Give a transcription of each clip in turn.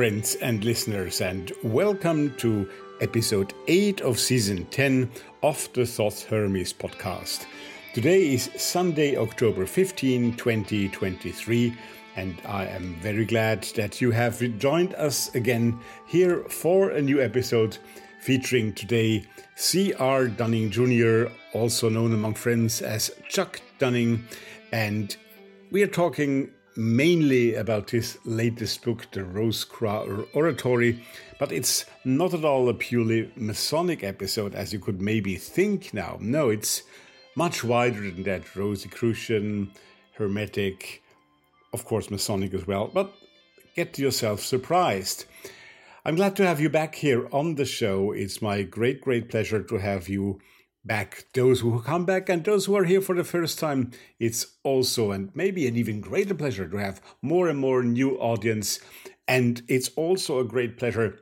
Friends and listeners, and welcome to episode 8 of season 10 of the Thoth Hermes podcast. Today is Sunday, October 15, 2023, and I am very glad that you have joined us again here for a new episode featuring today C.R. Dunning Jr., also known among friends as Chuck Dunning, and we are talking mainly about his latest book, The Rose Oratory, but it's not at all a purely Masonic episode as you could maybe think now. No, it's much wider than that Rosicrucian, Hermetic, of course, Masonic as well, but get yourself surprised. I'm glad to have you back here on the show. It's my great, great pleasure to have you back. Those who come back and those who are here for the first time, it's also and maybe an even greater pleasure to have more and more new audience. And it's also a great pleasure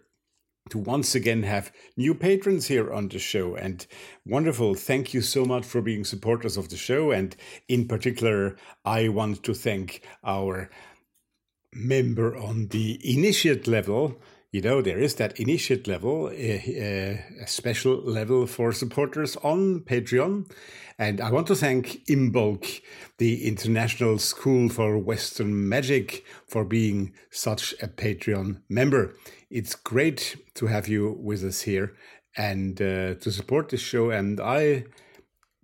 to once again have new patrons here on the show. And wonderful. Thank you so much for being supporters of the show. And in particular, I want to thank our member on the initiate level you know, there is that initiate level, a, a, special level for supporters on Patreon. And I want to thank Imbolc, the International School for Western Magic, for being such a Patreon member. It's great to have you with us here and uh, to support this show. And I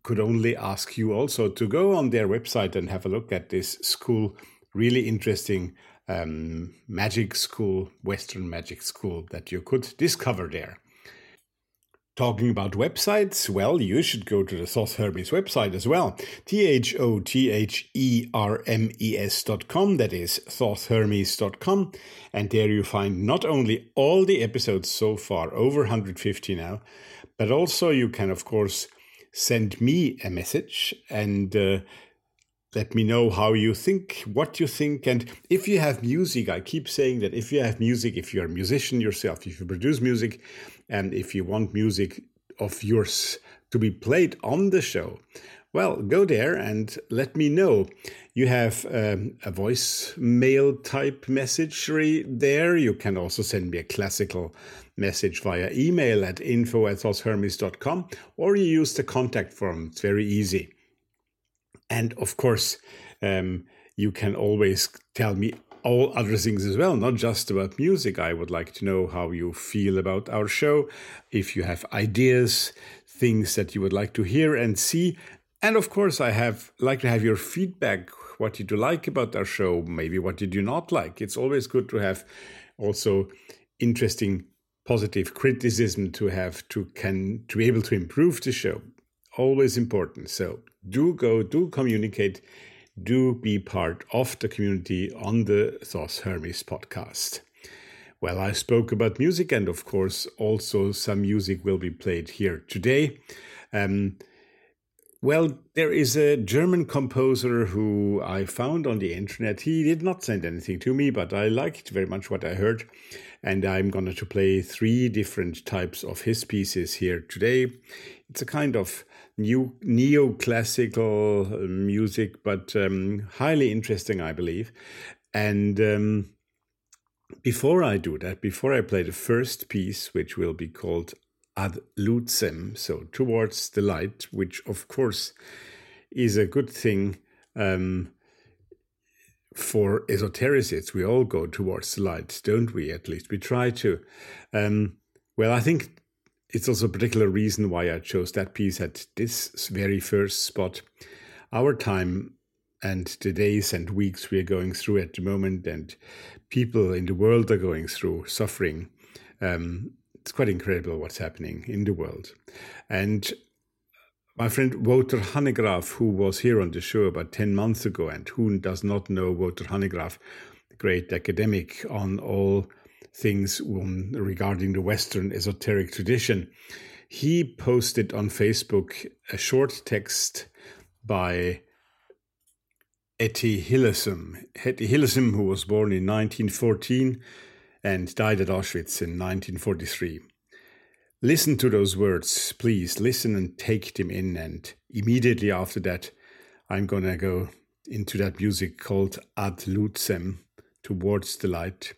could only ask you also to go on their website and have a look at this school. Really interesting um, magic school, Western magic school that you could discover there. Talking about websites, well, you should go to the Thoth Hermes website as well. T H O T H E R M E S dot com, that is Thothhermes dot com. And there you find not only all the episodes so far, over 150 now, but also you can, of course, send me a message and uh, let me know how you think, what you think, and if you have music. I keep saying that if you have music, if you're a musician yourself, if you produce music, and if you want music of yours to be played on the show, well, go there and let me know. You have um, a voicemail type messagery there. You can also send me a classical message via email at info at or you use the contact form. It's very easy. And of course, um, you can always tell me all other things as well, not just about music. I would like to know how you feel about our show, if you have ideas, things that you would like to hear and see. And of course, I have like to have your feedback. What did you like about our show? Maybe what did you not like? It's always good to have also interesting positive criticism to have to can to be able to improve the show always important. So do go, do communicate, do be part of the community on the Thoth Hermes podcast. Well, I spoke about music, and of course, also some music will be played here today. Um, well, there is a German composer who I found on the internet. He did not send anything to me, but I liked very much what I heard. And I'm going to play three different types of his pieces here today. It's a kind of new neoclassical uh, music, but um, highly interesting, I believe. And um, before I do that, before I play the first piece, which will be called Ad Lucem, so towards the light, which of course is a good thing um, for esotericists. We all go towards the light, don't we? At least we try to. Um, well, I think it's also a particular reason why I chose that piece at this very first spot. Our time and the days and weeks we are going through at the moment, and people in the world are going through suffering. Um, it's quite incredible what's happening in the world. And my friend Wouter Hanegraaff, who was here on the show about 10 months ago, and who does not know Wouter Hanegraaff, the great academic on all things um, regarding the Western esoteric tradition, he posted on Facebook a short text by Etty Hillesum. Etty Hillesum, who was born in 1914 and died at Auschwitz in 1943. Listen to those words, please. Listen and take them in. And immediately after that, I'm going to go into that music called Ad Lucem, towards the light,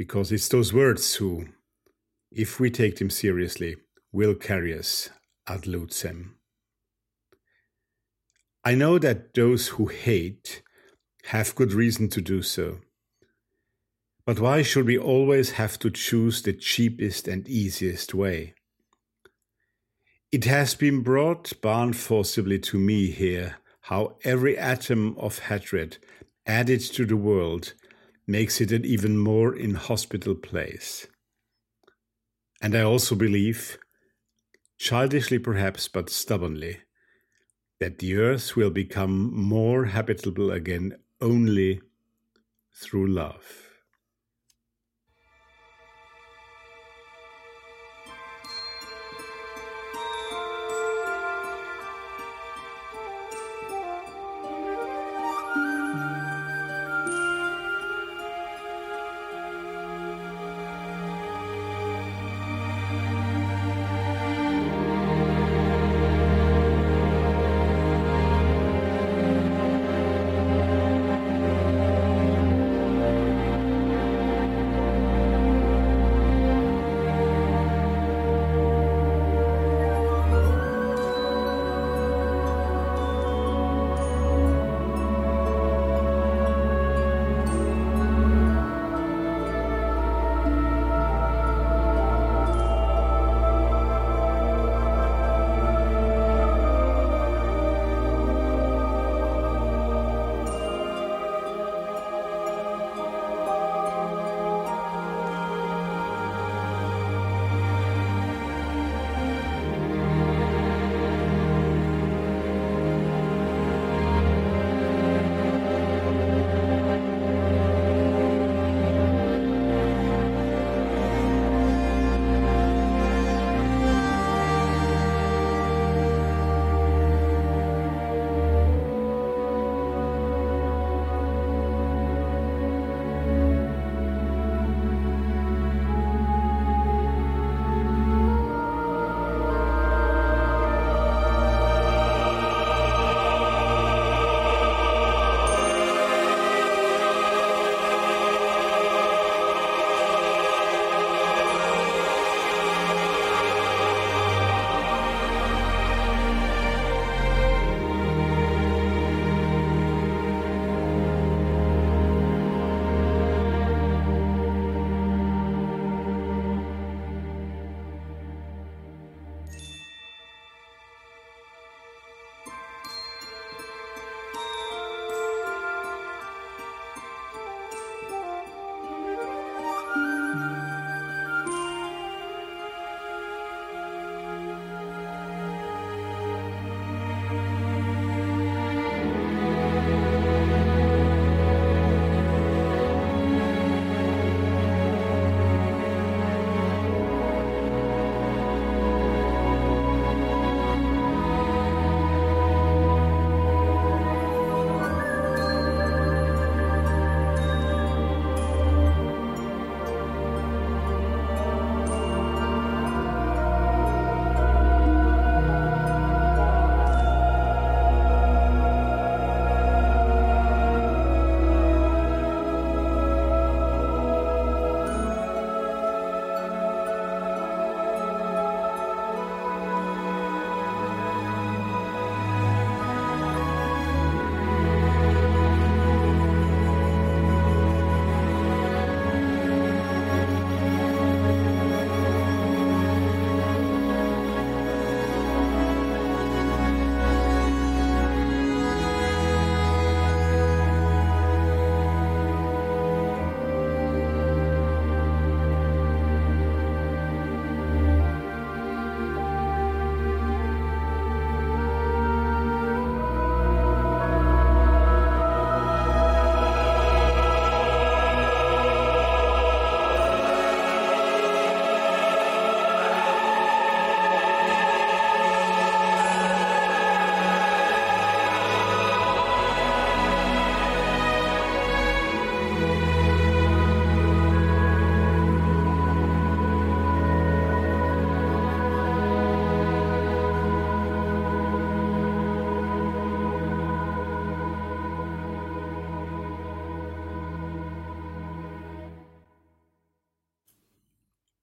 because it's those words who, if we take them seriously, will carry us ad lucem. I know that those who hate have good reason to do so. But why should we always have to choose the cheapest and easiest way? It has been brought barn forcibly to me here how every atom of hatred added to the world makes it an even more inhospitable place. And I also believe, childishly perhaps, but stubbornly, that the earth will become more habitable again only through love.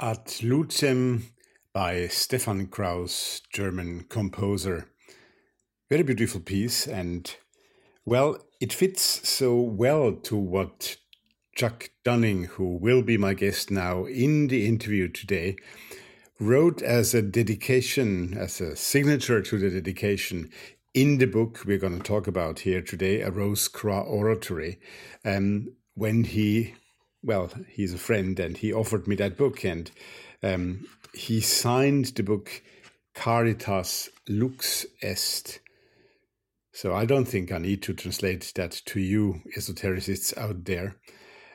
Ad Lucem by Stefan Kraus, German composer. Very beautiful piece, and well, it fits so well to what Chuck Dunning, who will be my guest now in the interview today, wrote as a dedication, as a signature to the dedication in the book we're going to talk about here today, a Rose Croix Oratory. Um, when he well, he's a friend, and he offered me that book, and um, he signed the book Caritas Lux Est. So I don't think I need to translate that to you, esotericists out there.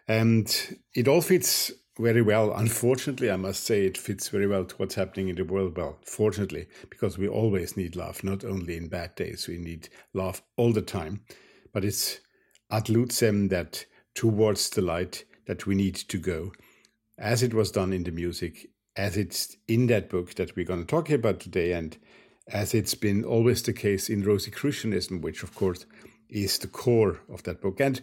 And it all fits very well. Unfortunately, I must say it fits very well to what's happening in the world. Well, fortunately, because we always need love, not only in bad days, we need love all the time. But it's ad lucem that towards the light that we need to go, as it was done in the music, as it's in that book that we're going to talk about today, and as it's been always the case in Rosicrucianism, which of course is the core of that book. And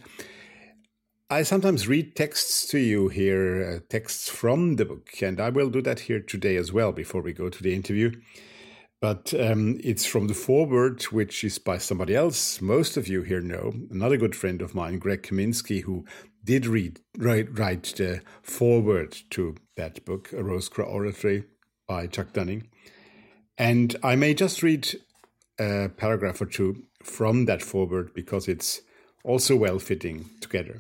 I sometimes read texts to you here, uh, texts from the book, and I will do that here today as well before we go to the interview. But um, it's from the foreword, which is by somebody else. Most of you here know another good friend of mine, Greg Kaminsky, who did read write, write the foreword to that book, A Rose Croix Oratory by Chuck Dunning. And I may just read a paragraph or two from that foreword because it's also well fitting together.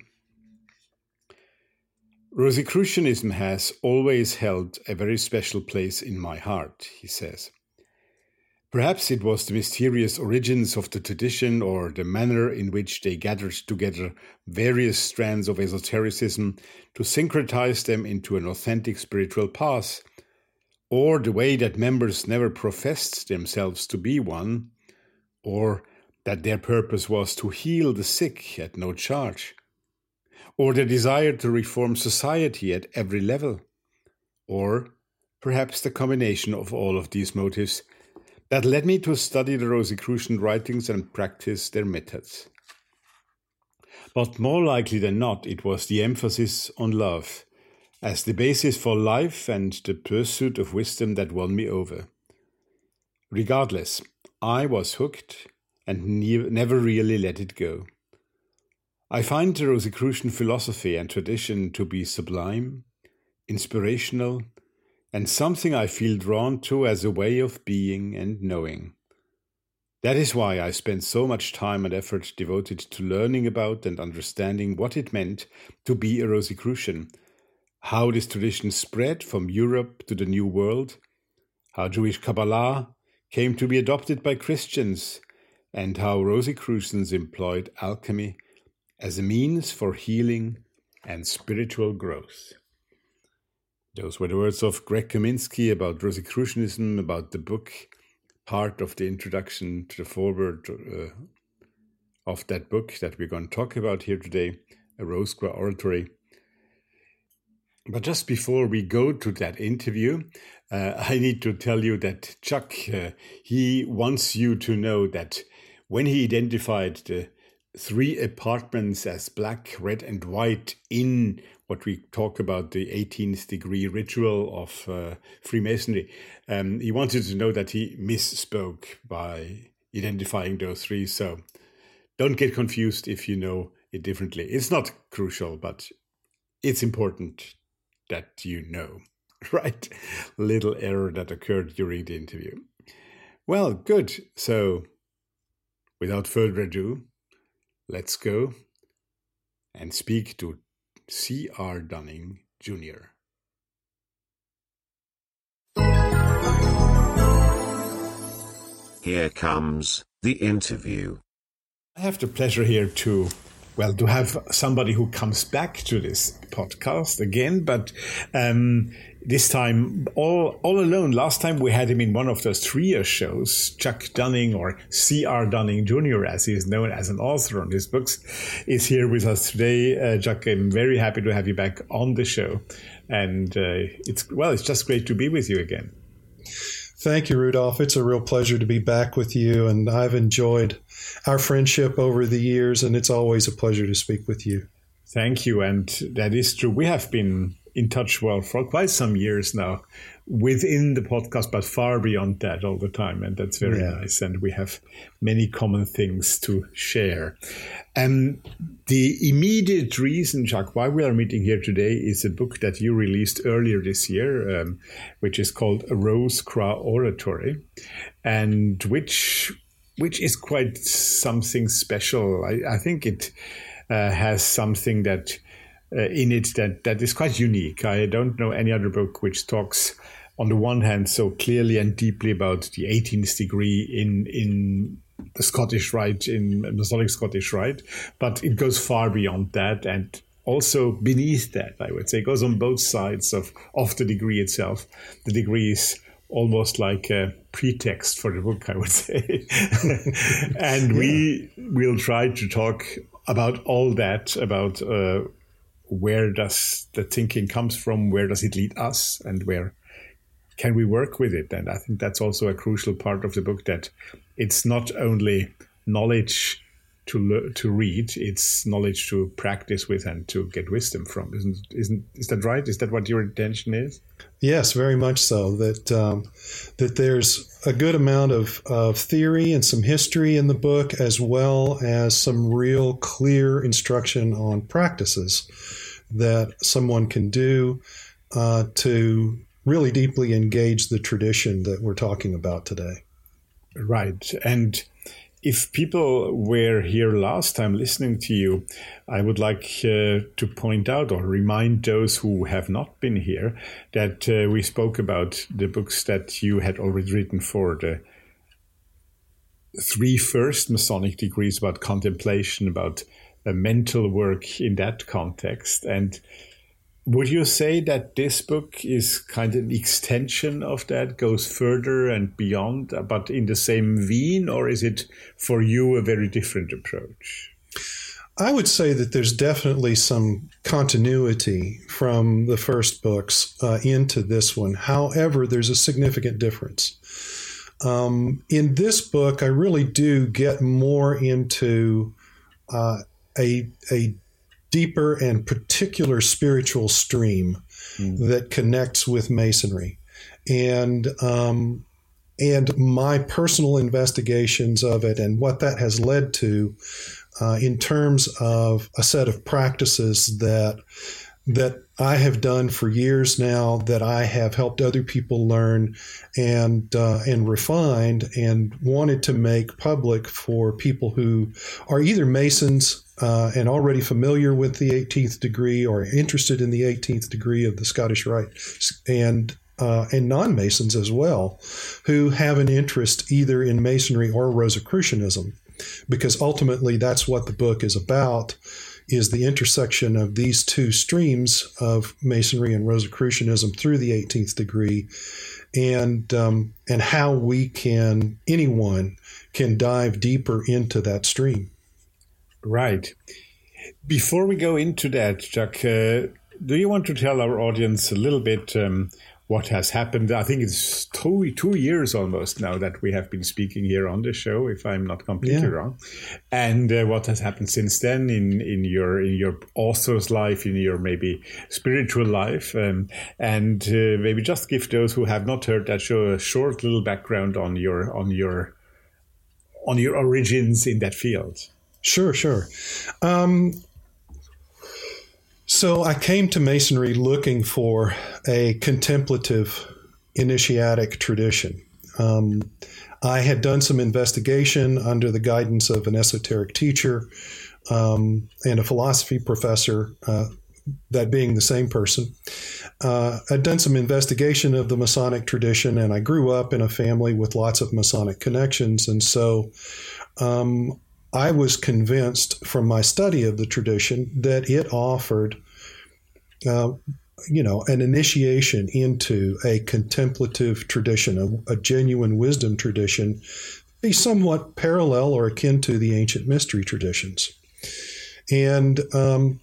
Rosicrucianism has always held a very special place in my heart, he says. Perhaps it was the mysterious origins of the tradition or the manner in which they gathered together various strands of esotericism to syncretize them into an authentic spiritual path, or the way that members never professed themselves to be one, or that their purpose was to heal the sick at no charge, or the desire to reform society at every level, or perhaps the combination of all of these motives that led me to study the Rosicrucian writings and practice their methods. But more likely than not, it was the emphasis on love as the basis for life and the pursuit of wisdom that won me over. Regardless, I was hooked and ne- never really let it go. I find the Rosicrucian philosophy and tradition to be sublime, inspirational, and something I feel drawn to as a way of being and knowing. That is why I spent so much time and effort devoted to learning about and understanding what it meant to be a Rosicrucian, how this tradition spread from Europe to the New World, how Jewish Kabbalah came to be adopted by Christians, and how Rosicrucians employed alchemy as a means for healing and spiritual growth. Those were the words of Greg Kaminsky about Rosicrucianism, about the book, part of the introduction to the foreword uh, of that book that we're going to talk about here today, A Rose Croix Oratory. But just before we go to that interview, uh, I need to tell you that Chuck, uh, he wants you to know that when he identified the three apartments as black, red, and white in what we talk about the 18th degree ritual of uh, Freemasonry. Um, he wanted to know that he misspoke by identifying those three. So don't get confused if you know it differently. It's not crucial, but it's important that you know, right? Little error that occurred during the interview. Well, good. So without further ado, let's go and speak to C. R. Dunning, Jr. Here comes the interview. I have the pleasure here to well, to have somebody who comes back to this podcast again, but um, this time all all alone. Last time we had him in one of those trio shows. Chuck Dunning, or C.R. Dunning Jr., as he is known as an author on his books, is here with us today. Uh, Chuck, I'm very happy to have you back on the show, and uh, it's well, it's just great to be with you again. Thank you, Rudolph. It's a real pleasure to be back with you, and I've enjoyed our friendship over the years, and it's always a pleasure to speak with you. Thank you, and that is true. We have been in touch well for quite some years now within the podcast, but far beyond that all the time. And that's very yeah. nice. And we have many common things to share. And the immediate reason, Chuck, why we are meeting here today is a book that you released earlier this year, um, which is called A Rose Croix Oratory, and which which is quite something special. I, I think it uh, has something that uh, in it that, that is quite unique. I don't know any other book which talks on the one hand so clearly and deeply about the 18th degree in in the Scottish Rite in Masonic Scottish Rite, but it goes far beyond that and also beneath that. I would say it goes on both sides of of the degree itself. The degree is almost like a pretext for the book, I would say, and yeah. we will try to talk about all that about. Uh, where does the thinking comes from? Where does it lead us, and where can we work with it? And I think that's also a crucial part of the book that it's not only knowledge to le- to read, it's knowledge to practice with and to get wisdom from. Isn't isn't is that right? Is that what your intention is? Yes, very much so. That um, that there's a good amount of, of theory and some history in the book, as well as some real clear instruction on practices that someone can do uh, to really deeply engage the tradition that we're talking about today. Right. And if people were here last time listening to you, I would like uh, to point out or remind those who have not been here that uh, we spoke about the books that you had already written for the three first Masonic degrees about contemplation, about uh, mental work in that context. And would you say that this book is kind of an extension of that, goes further and beyond, but in the same vein, or is it for you a very different approach? I would say that there's definitely some continuity from the first books uh, into this one. However, there's a significant difference. Um, in this book, I really do get more into uh, a, a deeper and particular spiritual stream mm. that connects with masonry and um, and my personal investigations of it and what that has led to uh, in terms of a set of practices that that I have done for years now that I have helped other people learn and uh, and refined and wanted to make public for people who are either Masons uh, and already familiar with the 18th degree or interested in the 18th degree of the Scottish Rite and uh, and non-Masons as well, who have an interest either in Masonry or Rosicrucianism, because ultimately that's what the book is about is the intersection of these two streams of Masonry and Rosicrucianism through the 18th degree, and um, and how we can anyone can dive deeper into that stream. Right. Before we go into that, Chuck, uh, do you want to tell our audience a little bit um, what has happened. I think it's two, two years almost now that we have been speaking here on the show, if I'm not completely yeah. wrong. And uh, what has happened since then in, in your in your author's life, in your maybe spiritual life, um, and uh, maybe just give those who have not heard that show a short little background on your on your on your origins in that field. Sure, sure. Um, so I came to Masonry looking for a contemplative initiatic tradition. Um, I had done some investigation under the guidance of an esoteric teacher um, and a philosophy professor, uh, that being the same person. Uh, I'd done some investigation of the Masonic tradition, and I grew up in a family with lots of Masonic connections. And so um, I was convinced from my study of the tradition that it offered, uh, you know, an initiation into a contemplative tradition, a, a, genuine wisdom tradition, be somewhat parallel or akin to the ancient mystery traditions. And um,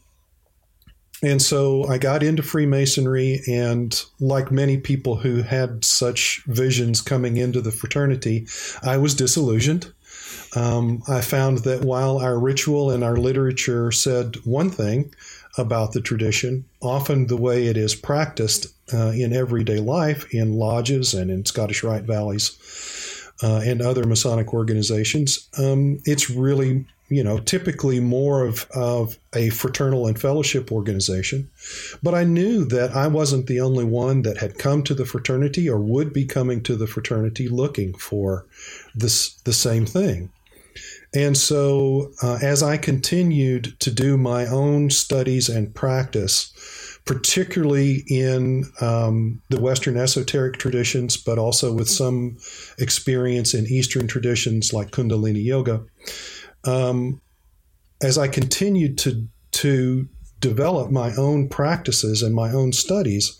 and so I got into Freemasonry, and like many people who had such visions coming into the fraternity, I was disillusioned. Um, I found that while our ritual and our literature said one thing about the tradition, often the way it is practiced uh, in everyday life in lodges and in Scottish Rite Valleys uh, and other Masonic organizations, um, it's really you know, typically more of, of a fraternal and fellowship organization. But I knew that I wasn't the only one that had come to the fraternity or would be coming to the fraternity looking for this the same thing. And so, uh, as I continued to do my own studies and practice, particularly in um, the Western esoteric traditions, but also with some experience in Eastern traditions like Kundalini Yoga, um, as I continued to to develop my own practices and my own studies,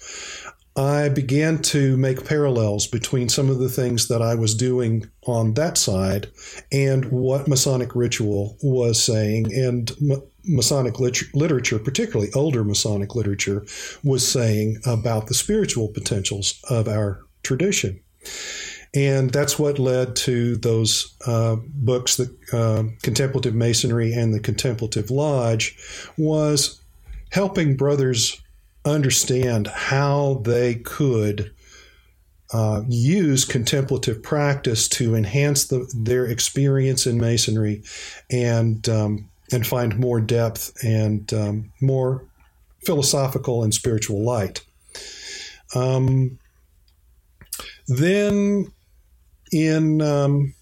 I began to make parallels between some of the things that I was doing on that side and what Masonic ritual was saying, and Masonic lit- literature, particularly older Masonic literature, was saying about the spiritual potentials of our tradition. And that's what led to those uh, books, the uh, Contemplative Masonry and the Contemplative Lodge, was helping brothers understand how they could uh, use contemplative practice to enhance the, their experience in Masonry and um, and find more depth and um, more philosophical and spiritual light. Um, then in um,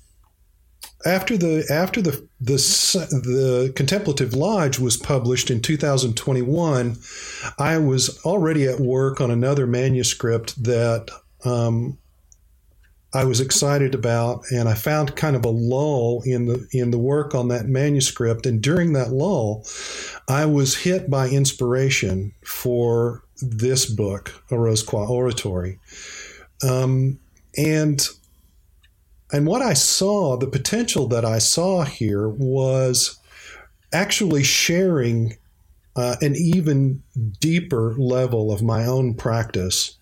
after the after the the the contemplative lodge was published in 2021 i was already at work on another manuscript that um, i was excited about and i found kind of a lull in the in the work on that manuscript. And during that lull i was hit by inspiration for this book a rose croix oratory. Um, and and what I saw, the potential that I saw here was actually sharing uh, an even deeper level of my own practice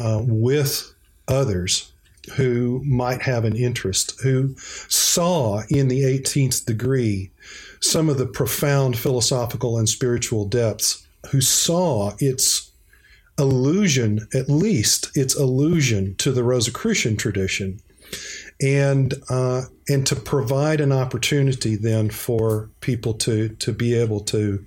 uh, with others who might have an interest, who saw in the 18th degree some of the profound philosophical and spiritual depths, who saw its allusion, at least its allusion to the Rosicrucian tradition and uh, and to provide an opportunity then for people to to be able to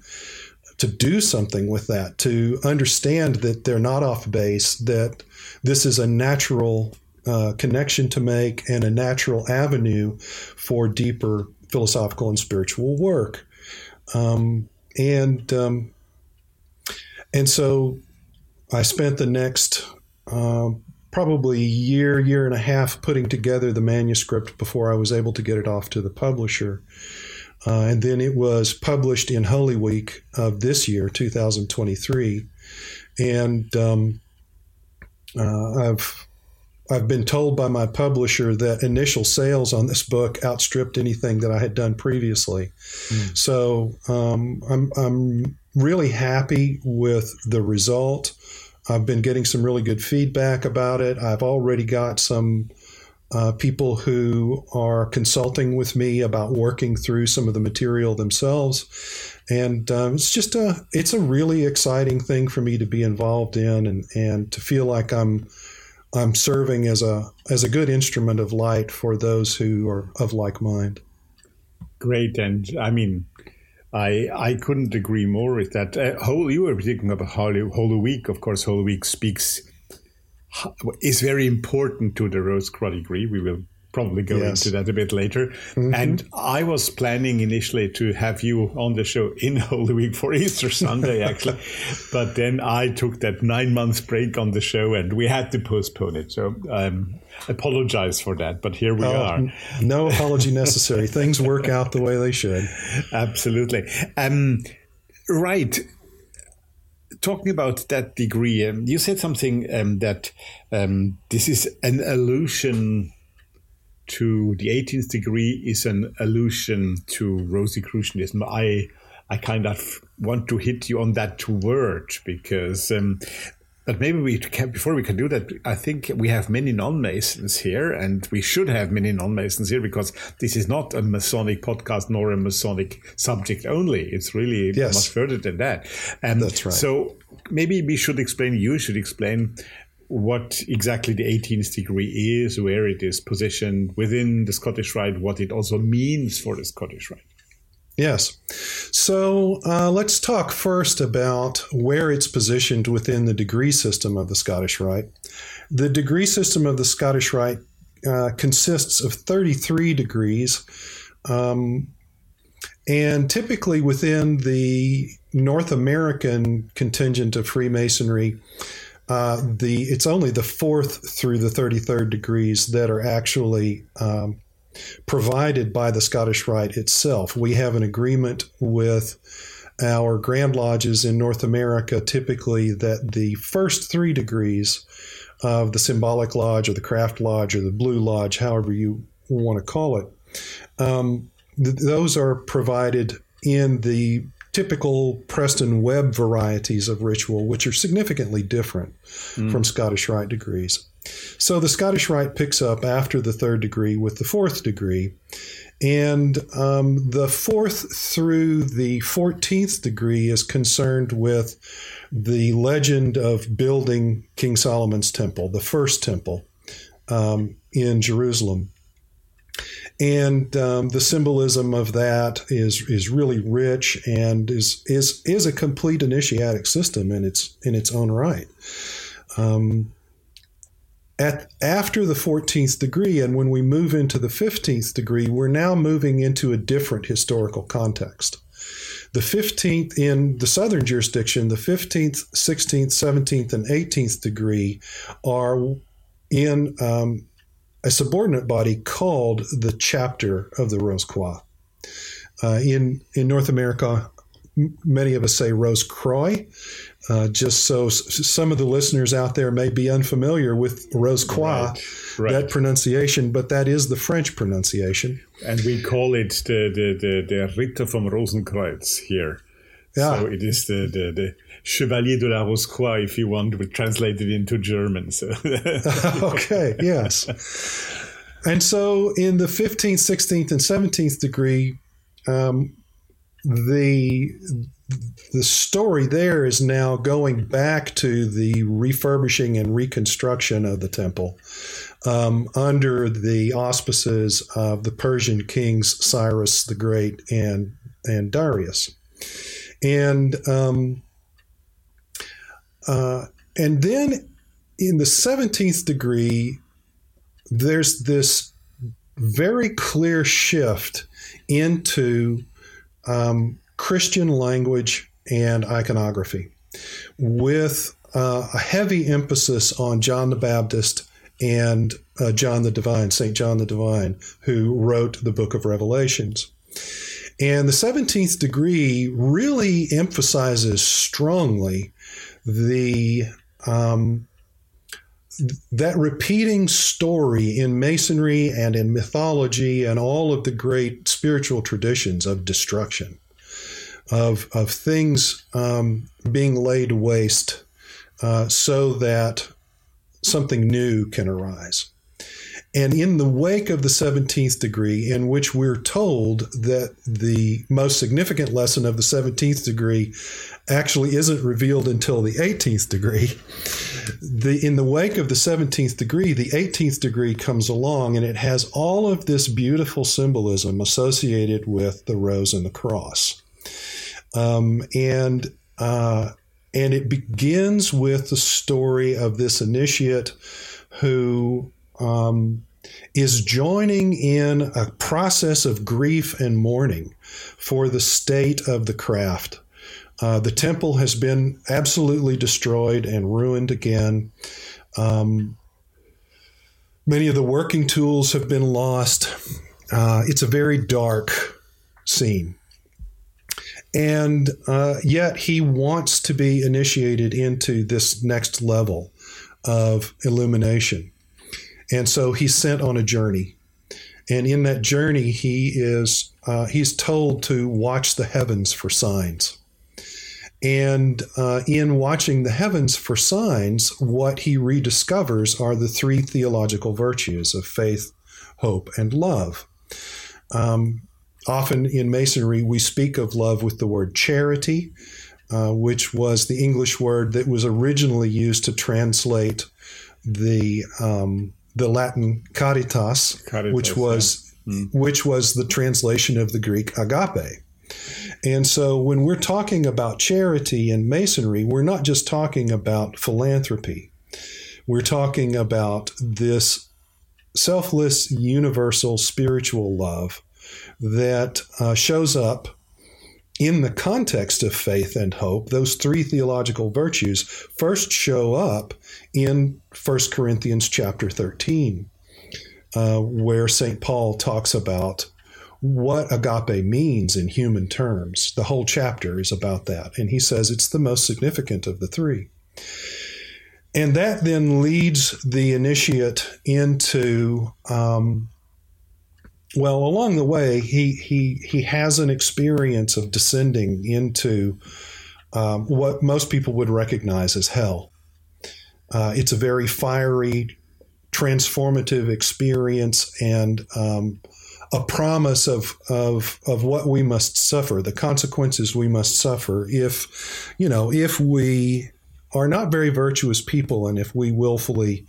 to do something with that, to understand that they're not off base, that this is a natural uh, connection to make and a natural avenue for deeper philosophical and spiritual work, um, and um, and so I spent the next. Uh, probably a year, year and a half putting together the manuscript before I was able to get it off to the publisher. Uh, and then it was published in Holy Week of this year, 2023. And um, uh, I've I've been told by my publisher that initial sales on this book outstripped anything that I had done previously. Mm. So um, I'm I'm really happy with the result. I've been getting some really good feedback about it. I've already got some uh, people who are consulting with me about working through some of the material themselves, and um, it's just a it's a really exciting thing for me to be involved in and and to feel like I'm I'm serving as a as a good instrument of light for those who are of like mind. Great, and I mean I I couldn't agree more with that. Uh, Holy, you were speaking about Holy, Holy Week. Of course, Holy Week speaks is very important to the Rose Croix degree. We will probably go yes. into that a bit later. Mm-hmm. And I was planning initially to have you on the show in Holy Week for Easter Sunday, actually. but then I took that nine months break on the show and we had to postpone it. So um, apologize for that. But here we oh, are. No apology necessary. Things work out the way they should. Absolutely. Um, right talking about that degree, um, you said something um, that um, this is an allusion to the 18th degree is an allusion to Rosicrucianism. I I kind of want to hit you on that word because um, But maybe we can, before we can do that, I think we have many non-Masons here, and we should have many non-Masons here because this is not a Masonic podcast nor a Masonic subject only. It's really yes. much further than that. And That's right. So maybe we should explain. You should explain what exactly the 18th degree is, where it is positioned within the Scottish Rite, what it also means for the Scottish Rite. Yes. So uh, let's talk first about where it's positioned within the degree system of the Scottish Rite. The degree system of the Scottish Rite uh, consists of 33 degrees. Um, and typically within the North American contingent of Freemasonry, uh, the it's only the fourth through the 33rd degrees that are actually um, provided by the Scottish Rite itself. We have an agreement with our Grand Lodges in North America typically that the first three degrees of the Symbolic Lodge or the Craft Lodge or the Blue Lodge, however you want to call it, um, th- those are provided in the typical Preston Webb varieties of ritual, which are significantly different mm. from Scottish Rite degrees. So the Scottish Rite picks up after the third degree with the fourth degree. And um, the fourth through the 14th degree is concerned with the legend of building King Solomon's temple, the first temple um, in Jerusalem. And um, the symbolism of that is is really rich and is is is a complete initiatic system in its in its own right. Um, at after the 14th degree and when we move into the 15th degree we're now moving into a different historical context the 15th in the southern jurisdiction the 15th 16th 17th and 18th degree are in um, a subordinate body called the chapter of the rose croix uh, in in north america many of us say rose croix uh, just so some of the listeners out there may be unfamiliar with Rose Croix, right, right. that pronunciation, but that is the French pronunciation. And we call it the, the, the, the Ritter vom Rosenkreuz here. Yeah. So it is the, the, the Chevalier de la Rose Croix, if you want to translate it into German. So. okay, yes. And so in the 15th, 16th, and 17th degree, um, the the story there is now going back to the refurbishing and reconstruction of the temple um, under the auspices of the Persian kings Cyrus the Great and and Darius, and um, uh, and then in the seventeenth degree, there's this very clear shift into um, Christian language and iconography with uh, a heavy emphasis on John the Baptist and uh, John the Divine, St. John the Divine, who wrote the book of Revelations. And the 17th degree really emphasizes strongly the um, that repeating story in masonry and in mythology and all of the great spiritual traditions of destruction of, of things um, being laid waste uh, so that something new can arise. And in the wake of the 17th degree, in which we're told that the most significant lesson of the 17th degree actually isn't revealed until the 18th degree, the, in the wake of the 17th degree, the 18th degree comes along and it has all of this beautiful symbolism associated with the rose and the cross. Um, and uh, and it begins with the story of this initiate who um, is joining in a process of grief and mourning for the state of the craft. Uh, the temple has been absolutely destroyed and ruined again. Um, many of the working tools have been lost. Uh, it's a very dark scene. And uh, yet he wants to be initiated into this next level of illumination. And so he's sent on a journey. And in that journey, he is uh, he's told to watch the heavens for signs. And uh, in watching the heavens for signs, what he rediscovers are the three theological virtues of faith, hope, and love. Um, often in Masonry, we speak of love with the word charity, uh, which was the English word that was originally used to translate the um, the Latin caritas, caritas which was yeah. mm. which was the translation of the Greek agape. And so when we're talking about charity and masonry, we're not just talking about philanthropy. We're talking about this selfless, universal spiritual love that uh, shows up in the context of faith and hope. Those three theological virtues first show up in 1 Corinthians chapter 13, uh, where St. Paul talks about what agape means in human terms. The whole chapter is about that. And he says it's the most significant of the three. And that then leads the initiate into, um, well, along the way, he, he, he has an experience of descending into um, what most people would recognize as hell. Uh, it's a very fiery, transformative experience, and um, a promise of, of, of what we must suffer, the consequences we must suffer if, you know, if we are not very virtuous people and if we willfully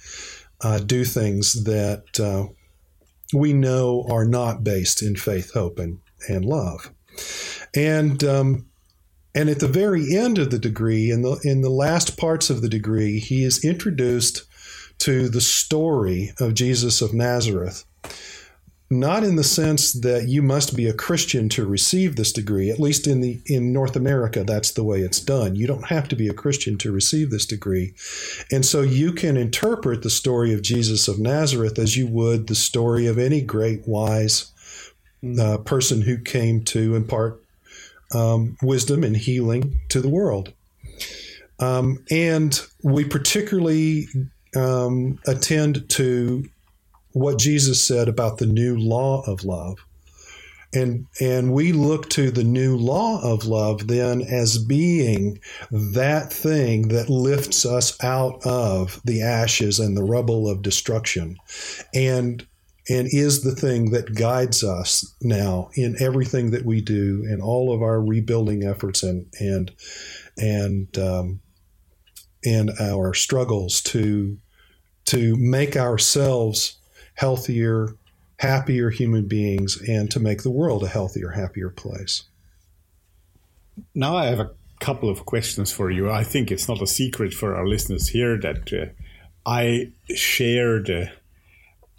uh, do things that uh, we know are not based in faith, hope, and, and love. And, um, and at the very end of the degree, in the, in the last parts of the degree, he is introduced to the story of Jesus of Nazareth not in the sense that you must be a Christian to receive this degree. At least in the in North America, that's the way it's done. You don't have to be a Christian to receive this degree, and so you can interpret the story of Jesus of Nazareth as you would the story of any great wise uh, person who came to impart um, wisdom and healing to the world. Um, and we particularly um, attend to what Jesus said about the new law of love. And, and we look to the new law of love then as being that thing that lifts us out of the ashes and the rubble of destruction and, and is the thing that guides us now in everything that we do in all of our rebuilding efforts and, and, and, um, and our struggles to, to make ourselves healthier, happier human beings and to make the world a healthier, happier place. Now, I have a couple of questions for you. I think it's not a secret for our listeners here that uh, I shared. Uh,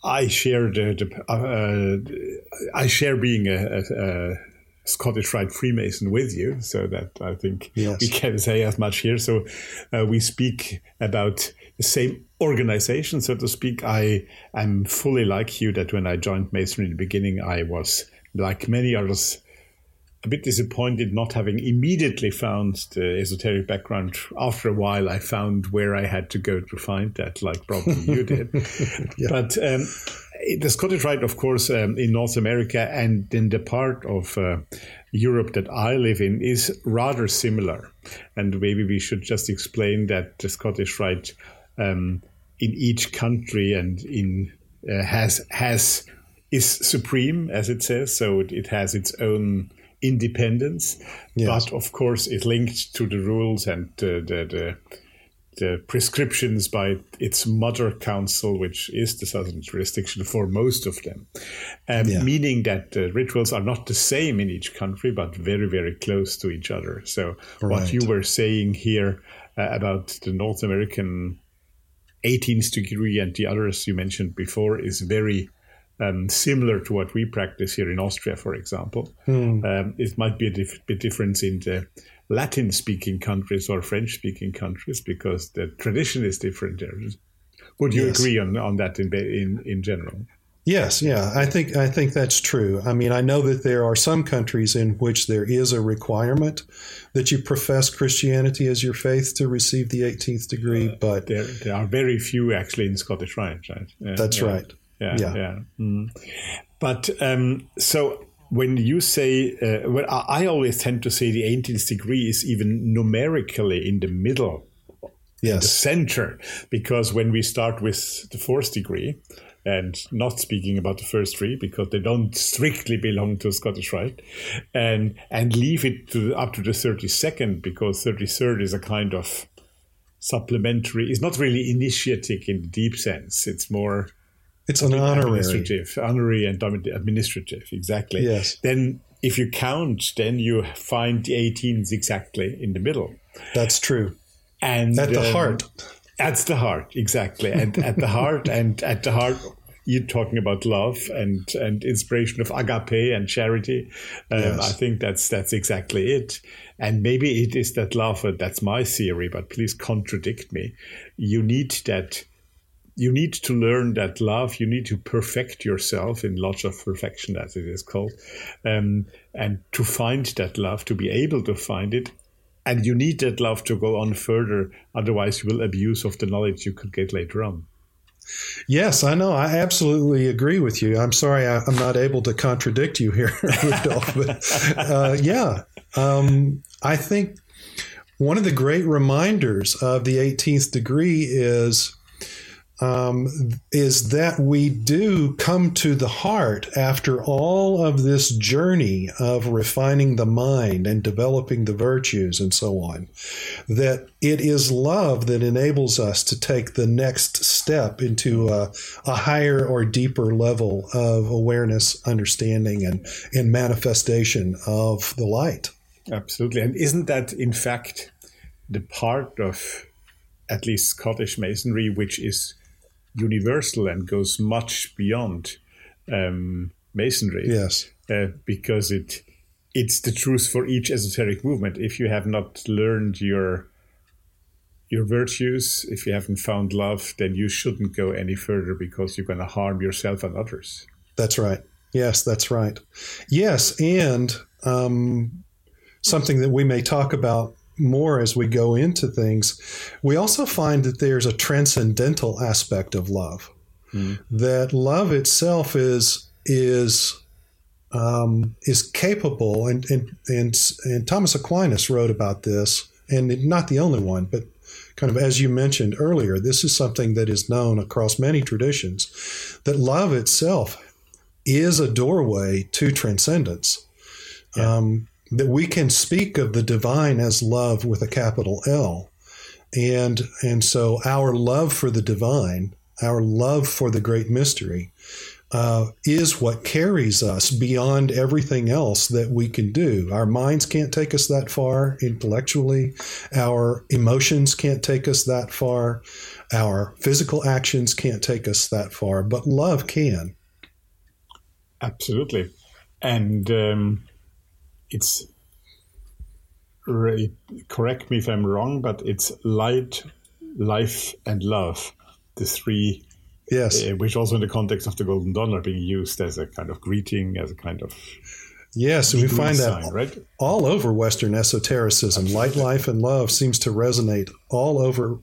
I share the, uh, I share being a, a, a, Scottish Rite Freemason with you, so that I think yes. we can say as much here. So uh, we speak about the same organization, so to speak. I am fully like you that when I joined Masonry in the beginning, I was like many others a bit disappointed not having immediately found the esoteric background. After a while, I found where I had to go to find that, like probably you did. yeah. But um, the Scottish Rite, of course, um, in North America and in the part of uh, Europe that I live in, is rather similar. And maybe we should just explain that the Scottish Rite um, in each country and in uh, has has is supreme, as it says. So it, it has its own independence, yes. but of course it linked to the rules and uh, the, the, the prescriptions by its mother council, which is the southern jurisdiction for most of them, um, yeah. meaning that the rituals are not the same in each country, but very very close to each other. So right. what you were saying here uh, about the North American 18th degree and the others you mentioned before is very um, similar to what we practice here in Austria, for example. Mm. Um, it might be a dif- bit different in the Latin speaking countries or French speaking countries because the tradition is different there. Would you yes. agree on, on that in, in, in general? Yes, yeah, I think I think that's true. I mean, I know that there are some countries in which there is a requirement that you profess Christianity as your faith to receive the 18th degree, uh, but there, there, are very few actually in Scottish Rite, right? that's yeah. right. Yeah, yeah. yeah. Mm. But um, so when you say, uh, well, I always tend to say the 18th degree is even numerically in the middle, yes. the center, because when we start with the fourth degree, and not speaking about the first three because they don't strictly belong to Scottish Rite, and and leave it to up to the thirty second because thirty third is a kind of supplementary. It's not really initiatic in the deep sense. It's more. It's an honorary, administrative, honorary and administrative. Exactly. Yes. Then, if you count, then you find the 18s exactly in the middle. That's true. And at the um, heart that's the heart, exactly. And at the heart, and at the heart, you're talking about love and and inspiration of agape and charity. Um, yes. I think that's that's exactly it. And maybe it is that love. That's my theory, but please contradict me. You need that. You need to learn that love. You need to perfect yourself in lots of perfection, as it is called, um, and to find that love, to be able to find it, and you need that love to go on further. Otherwise you will abuse of the knowledge you could get later on. Yes i know. I absolutely agree with you. I'm sorry I, am not able to contradict you here rudolf but uh, yeah. Um, i think one of the great reminders of the 18th degree is um, is that we do come to the heart after all of this journey of refining the mind and developing the virtues and so on. That it is love that enables us to take the next step into a, a higher or deeper level of awareness, understanding, and, and manifestation of the light. Absolutely. And isn't that, in fact, the part of at least Scottish Masonry which is universal and goes much beyond um, masonry. Yes, uh, because it it's the truth for each esoteric movement. If you have not learned your your virtues, if you haven't found love, then you shouldn't go any further because you're going to harm yourself and others. That's right. Yes, that's right. Yes, and um, something that we may talk about more as we go into things, we also find that there's a transcendental aspect of love. Mm. That love itself is is um, is capable, and, and and and Thomas Aquinas wrote about this, and not the only one, but kind of as you mentioned earlier, this is something that is known across many traditions. That love itself is a doorway to transcendence. Yeah. Um, that we can speak of the divine as love with a capital L. And, and so our love for the divine, our love for the great mystery, uh, is what carries us beyond everything else that we can do. Our minds can't take us that far intellectually. Our emotions can't take us that far. Our physical actions can't take us that far, but love can. Absolutely. And um, it's correct me if I'm wrong, but it's light, life, and love. The three, yes, uh, which also in the context of the golden dawn are being used as a kind of greeting, as a kind of Yes, we find sign, that right? all over Western esotericism. Absolutely. Light, life, and love seems to resonate all over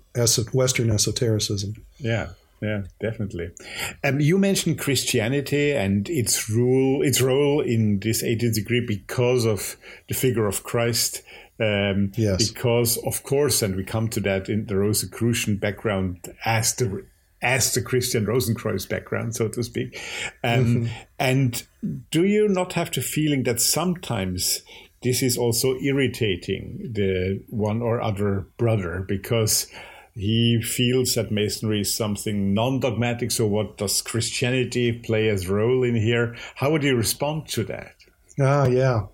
Western esotericism. Yeah, yeah, definitely. Um, you mentioned Christianity and its rule, its role in this 18th degree because of the figure of Christ. Um, yes. Because, of course, and we come to that in the Rosicrucian background as the as the Christian Rosenkreuz background, so to speak. Um, mm-hmm. And do you not have the feeling that sometimes this is also irritating the one or other brother because he feels that masonry is something non-dogmatic. So, what does Christianity play as role in here? How would you respond to that? Oh yeah,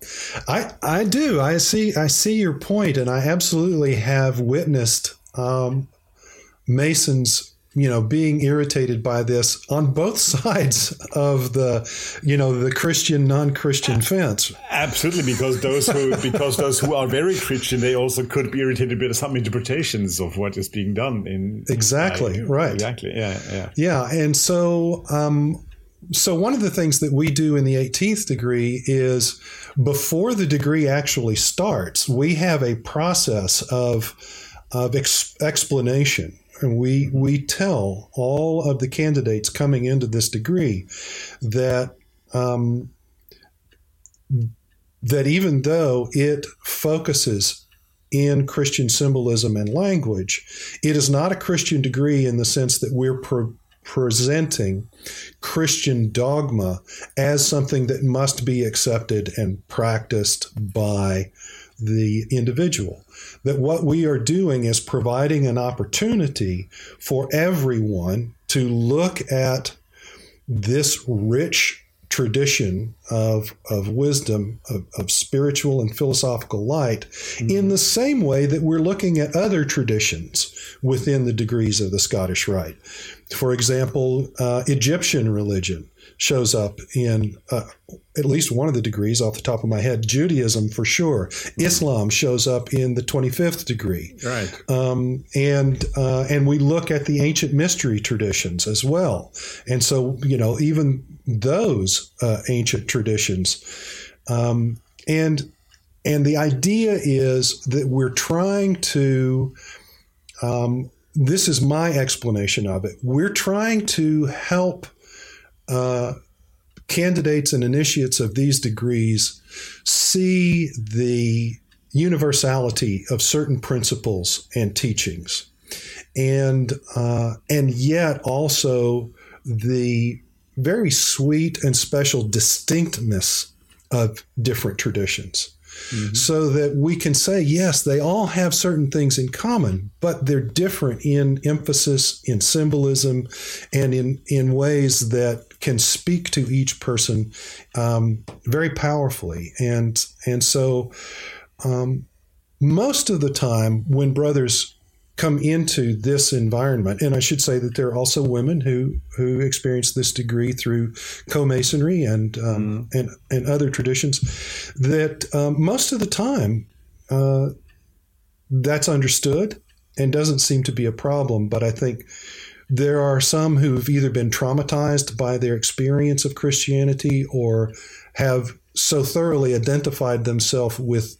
I I do. I see I see your point, and I absolutely have witnessed um, Masons you know being irritated by this on both sides of the you know the christian non-christian fence. Absolutely because those who because those who are very christian they also could be irritated by some interpretations of what is being done in exactly uh, right. Exactly yeah yeah. Yeah and so um so one of the things that we do in the 18th degree is before the degree actually starts we have a process of of ex- explanation and we we tell all of the candidates coming into this degree that um, that even though it focuses in Christian symbolism and language, it is not a Christian degree in the sense that we're pre- presenting Christian dogma as something that must be accepted and practiced by the individual. That what we are doing is providing an opportunity for everyone to look at this rich tradition of, of wisdom, of, of spiritual and philosophical light, mm-hmm. in the same way that we're looking at other traditions within the degrees of the Scottish Rite. For example, uh, Egyptian religion shows up in uh, at least one of the degrees off the top of my head. Judaism, for sure. Islam shows up in the 25th degree. Right. Um, and, uh, and we look at the ancient mystery traditions as well. And so, you know, even those uh, ancient traditions. Um, and, and the idea is that we're trying to um, this is my explanation of it. We're trying to help uh, candidates and initiates of these degrees see the universality of certain principles and teachings, and uh, and yet also the very sweet and special distinctness of different traditions. Mm-hmm. so that we can say, yes, they all have certain things in common, but they're different in emphasis, in symbolism, and in, in ways that can speak to each person um, very powerfully. And, and so, um, most of the time, when brothers come into this environment. And I should say that there are also women who who experience this degree through co-masonry and um, mm. and and other traditions. That um, most of the time, uh, that's understood and doesn't seem to be a problem. But I think there are some who've either been traumatized by their experience of Christianity or have so thoroughly identified themselves with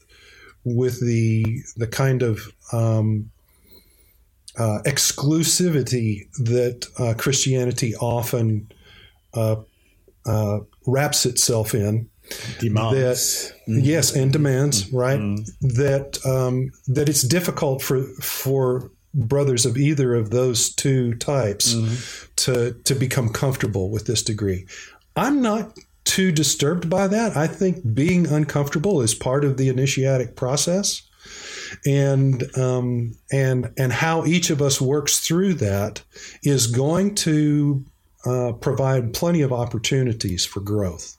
with the the kind of um, uh, exclusivity that uh, Christianity often uh, uh wraps itself in. Demands. That, mm-hmm. Yes, and demands, mm-hmm. right? Mm-hmm. That um, that it's difficult for for brothers of either of those two types mm-hmm. to to become comfortable with this degree. I'm not too disturbed by that. I think being uncomfortable is part of the initiatic process and um, and and how each of us works through that is going to uh, provide plenty of opportunities for growth.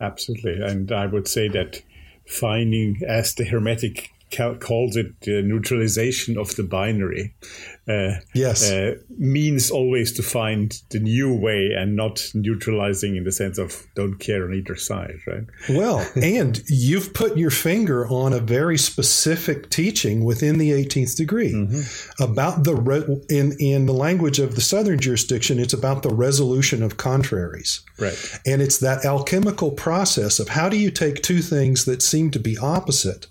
Absolutely, and I would say that finding, as the Hermetic calls it, uh, neutralization of the binary, uh, yes, uh, means always to find the new way and not neutralizing in the sense of don't care on either side, right? Well, and you've put your finger on a very specific teaching within the 18th degree mm-hmm. about the re- in in the language of the southern jurisdiction. It's about the resolution of contraries, right? And it's that alchemical process of how do you take two things that seem to be opposite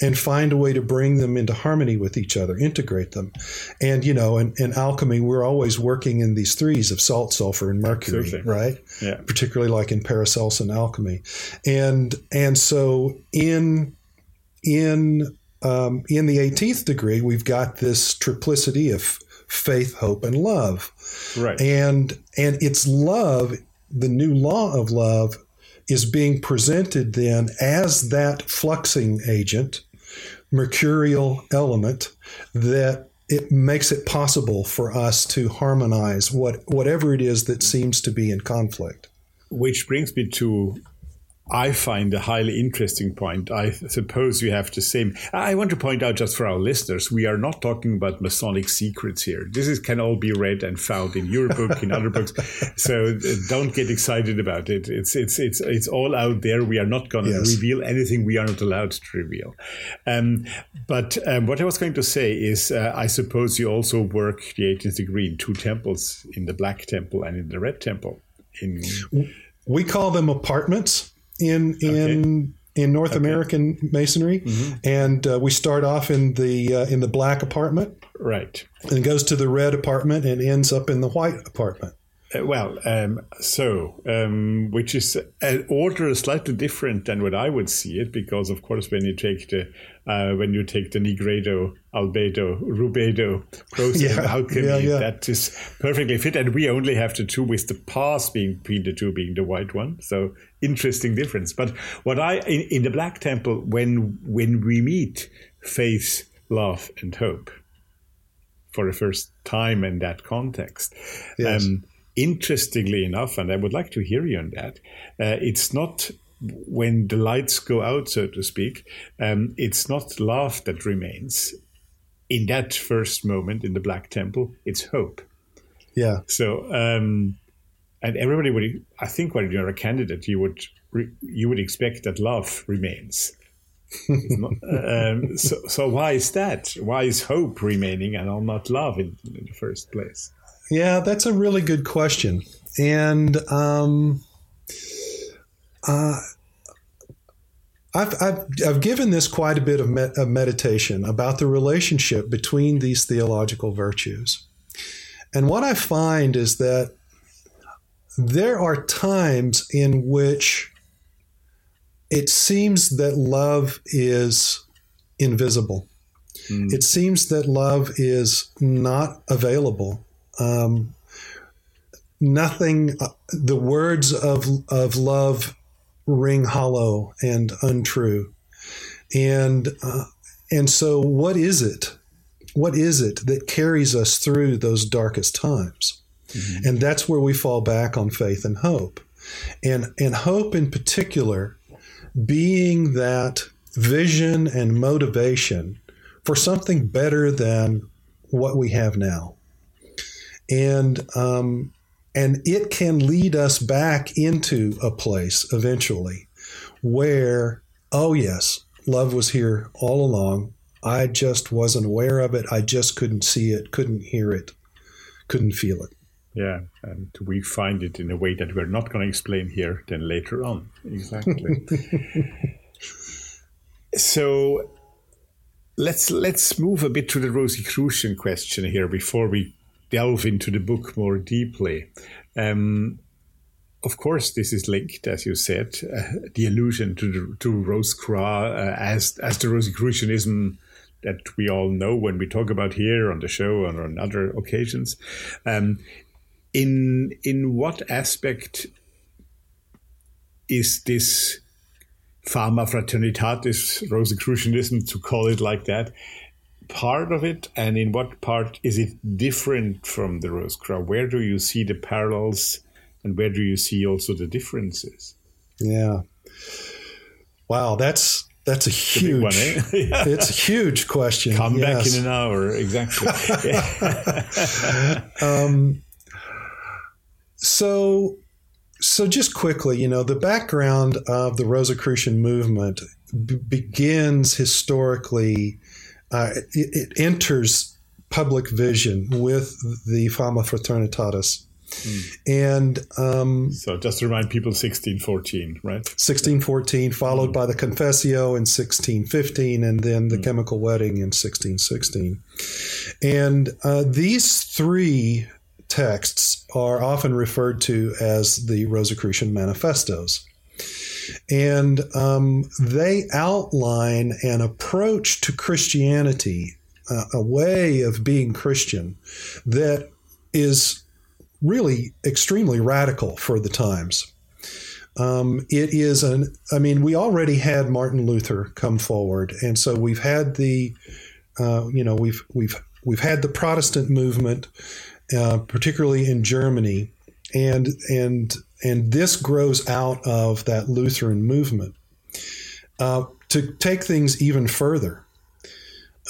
and find a way to bring them into harmony with each other, integrate them. And, you know, in, in alchemy, we're always working in these threes of salt, sulfur, and mercury, Absolutely. right? Yeah. Particularly like in Paracelsian alchemy. And, and so in, in, um, in the 18th degree, we've got this triplicity of faith, hope, and love. Right. And, and it's love, the new law of love is being presented then as that fluxing agent, mercurial element that it makes it possible for us to harmonize what whatever it is that seems to be in conflict. Which brings me to I find a highly interesting point. I suppose you have the same. I want to point out just for our listeners, we are not talking about Masonic secrets here. This is, can all be read and found in your book, in other books. So uh, don't get excited about it. It's it's it's it's all out there. We are not going to yes. reveal anything we are not allowed to reveal. Um, but um, what I was going to say is, uh, I suppose you also work the 18th degree in two temples, in the Black Temple and in the Red Temple. In we call them apartments in in okay. in North okay. American masonry, mm-hmm. and uh, we start off in the uh, in the black apartment, right, and goes to the red apartment and ends up in the white apartment. Uh, well, um, so um, which is an order slightly different than what I would see it, because of course when you take the uh, when you take the Nigredo, Albedo, Rubedo process yeah, alchemy, yeah, yeah. that is perfectly fit, and we only have the two with the pass being between the two being the white one. So interesting difference. But what I in, in the Black Temple when when we meet faith, love, and hope for the first time in that context. Yes. Um, interestingly enough, and I would like to hear you on that, uh, it's not when the lights go out, so to speak, um, it's not love that remains in that first moment in the Black Temple, it's hope. Yeah. So, um, and everybody would, I think, when you're a candidate, you would you would expect that love remains. not, um, so, so why is that? Why is hope remaining and not love in, in the first place? Yeah, that's a really good question. And um, uh, I've, I've, I've, given this quite a bit of, med- of meditation about the relationship between these theological virtues. And what I find is that there are times in which it seems that love is invisible. Mm. It seems that love is not available um, nothing, uh, the words of, of love ring hollow and untrue. And, uh, and so, what is it? What is it that carries us through those darkest times? Mm-hmm. And that's where we fall back on faith and hope. And, and hope in particular being that vision and motivation for something better than what we have now and um, and it can lead us back into a place eventually where oh yes love was here all along. I just wasn't aware of it. I just couldn't see it couldn't hear it couldn't feel it. Yeah and we find it in a way that we're not going to explain here then later on. Exactly. So let's let's move a bit to the rosicrucian question here before we delve into the book more deeply. Um, of course, this is linked, as you said, uh, the allusion to the, to Rosicrucianism uh, as as the Rosicrucianism that we all know when we talk about here on the show and on other occasions. Um, in in what aspect is this Fama Fraternitatis Rosicrucianism, to call it like that, part of it, and in what part is it different from the Rosicrucian? Where do you see the parallels, and where do you see also the differences? Yeah. Wow, that's that's a huge one, eh? it's a huge question. Come yes. back in an hour, exactly. um, so, so just quickly, you know, the background of the Rosicrucian movement b- begins historically uh, it, it, enters public vision with the Fama Fraternitatis. Mm. And um, so, just to remind people, 1614, right? 1614, followed mm. by the Confessio in 1615, and then the mm. Chemical Wedding in 1616. And uh, these three texts are often referred to as the Rosicrucian Manifestos. And um, they outline an approach to Christianity, uh, a way of being Christian that is really extremely radical for the times. Um, it is an, I mean, we already had Martin Luther come forward, and so we've had the, uh, you know, we've we've we've had the Protestant movement, uh, particularly in Germany, and and and this grows out of that Lutheran movement. Uh, to take things even further,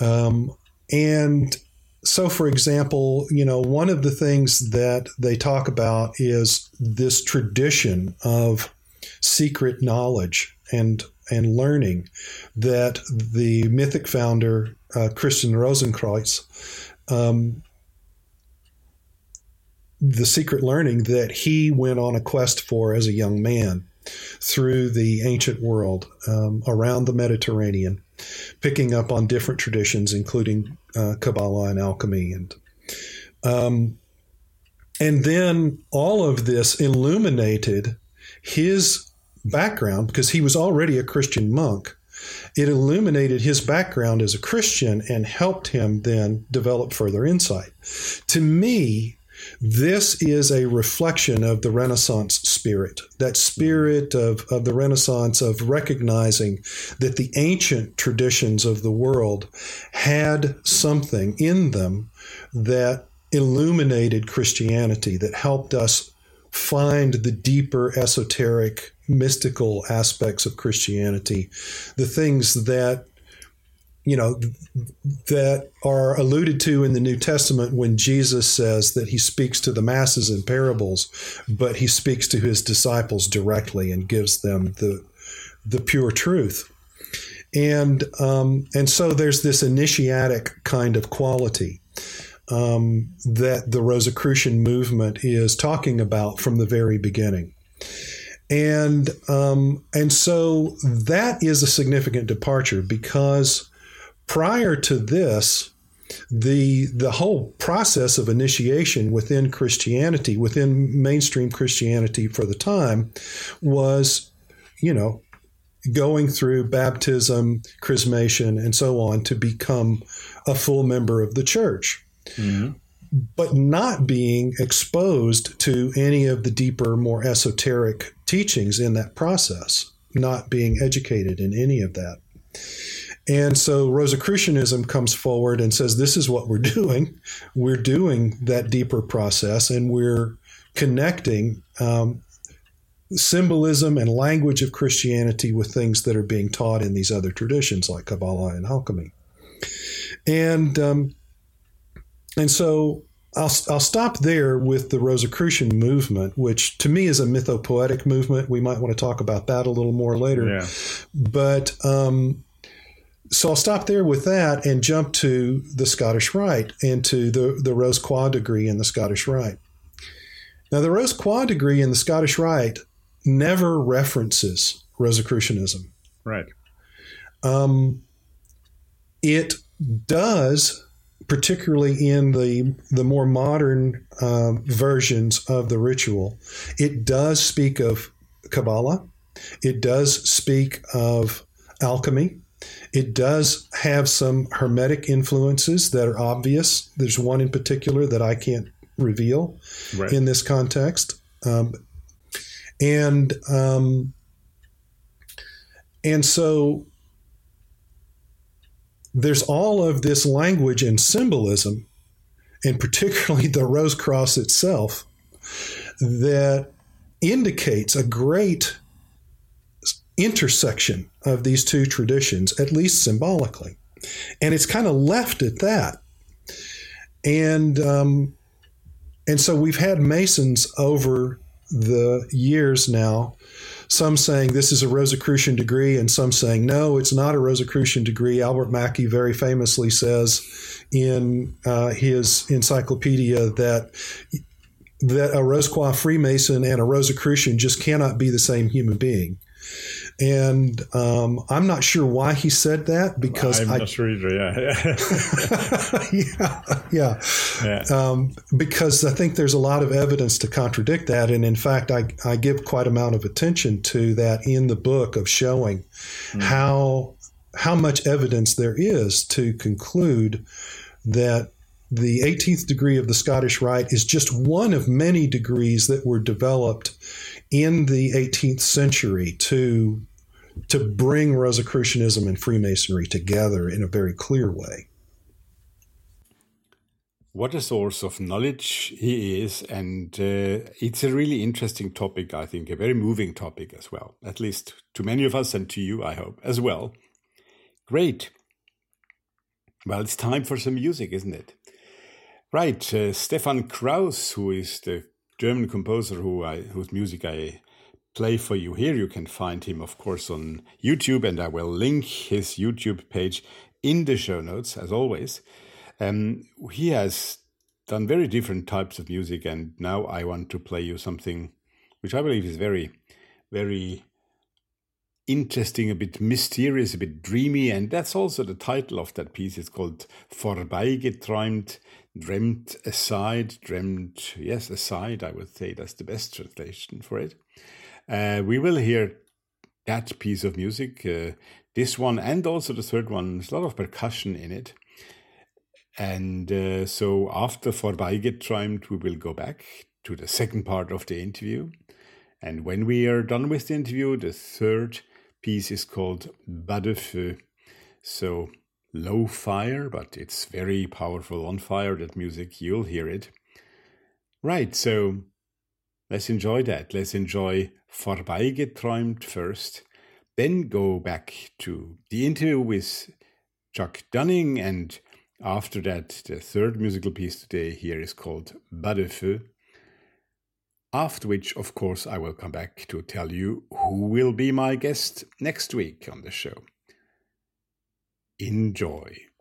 um, and so, for example, you know, one of the things that they talk about is this tradition of secret knowledge and and learning that the mythic founder uh, Christian Rosenkreuz um, the secret learning that he went on a quest for as a young man through the ancient world um, around the Mediterranean, picking up on different traditions, including uh, Kabbalah and alchemy, and um, And then all of this illuminated his background because he was already a Christian monk. It illuminated his background as a Christian and helped him then develop further insight. To me, this is a reflection of the Renaissance spirit, that spirit of, of the Renaissance of recognizing that the ancient traditions of the world had something in them that illuminated Christianity, that helped us find the deeper esoteric, mystical aspects of Christianity, the things that you know, that are alluded to in the New Testament when Jesus says that he speaks to the masses in parables, but he speaks to his disciples directly and gives them the the pure truth. And um, and so there's this initiatic kind of quality um, that the Rosicrucian movement is talking about from the very beginning. And um, and so that is a significant departure because prior to this, the the whole process of initiation within Christianity, within mainstream Christianity for the time, was, you know, going through baptism, chrismation, and so on to become a full member of the church. Mm-hmm. But not being exposed to any of the deeper, more esoteric teachings in that process, not being educated in any of that. And so Rosicrucianism comes forward and says, This is what we're doing. We're doing that deeper process and we're connecting um, symbolism and language of Christianity with things that are being taught in these other traditions like Kabbalah and alchemy. And, um, and so I'll, I'll stop there with the Rosicrucian movement, which to me is a mythopoetic movement. We might want to talk about that a little more later. Yeah. But um, so I'll stop there with that and jump to the Scottish Rite and to the, the Rose Croix degree in the Scottish Rite. Now, the Rose Croix degree in the Scottish Rite never references Rosicrucianism. Right. Um, it does, particularly in the the more modern uh, versions of the ritual, it does speak of Kabbalah. It does speak of alchemy. It does have some hermetic influences that are obvious. There's one in particular that I can't reveal right. in this context. Um, and um, and so there's all of this language and symbolism, and particularly the rose cross itself, that indicates a great intersection of these two traditions, at least symbolically. And it's kind of left at that. And um, and so we've had Masons over the years now, some saying this is a Rosicrucian degree, and some saying no, it's not a Rosicrucian degree. Albert Mackey very famously says in uh, his encyclopedia that that a Rose Croix Freemason and a Rosicrucian just cannot be the same human being. And um, I'm not sure why he said that because I'm I, not sure either. Yeah, yeah, yeah. yeah. Um, because I think there's a lot of evidence to contradict that, and in fact, I I give quite a amount of attention to that in the book of showing mm-hmm. how how much evidence there is to conclude that the 18th degree of the Scottish Rite is just one of many degrees that were developed in the 18th century to to bring Rosicrucianism and Freemasonry together in a very clear way. What a source of knowledge he is, and uh, it's a really interesting topic, I think, a very moving topic as well, at least to many of us and to you, I hope, as well. Great. Well, it's time for some music, isn't it? Right, uh, Stefan Kraus, who is the German composer who I, whose music I play for you here. You can find him, of course, on YouTube, and I will link his YouTube page in the show notes, as always. Um, he has done very different types of music, and now I want to play you something which I believe is very, very interesting, a bit mysterious, a bit dreamy, and that's also the title of that piece. It's called Vorbeigeträumt, dreamt aside, dreamt, yes, aside, I would say that's the best translation for it. Uh, we will hear that piece of music, uh, this one and also the third one. There's a lot of percussion in it. And uh, so after Vorbeigeträumt, we will go back to the second part of the interview. And when we are done with the interview, the third piece is called Bas de Feu. So low fire, but it's very powerful on fire, that music, you'll hear it. Right, so let's enjoy that. Let's enjoy Vorbeigeträumt first, then go back to the interview with Chuck Dunning, and after that, the third musical piece today here is called de Feu. After which, of course, I will come back to tell you who will be my guest next week on the show. Enjoy.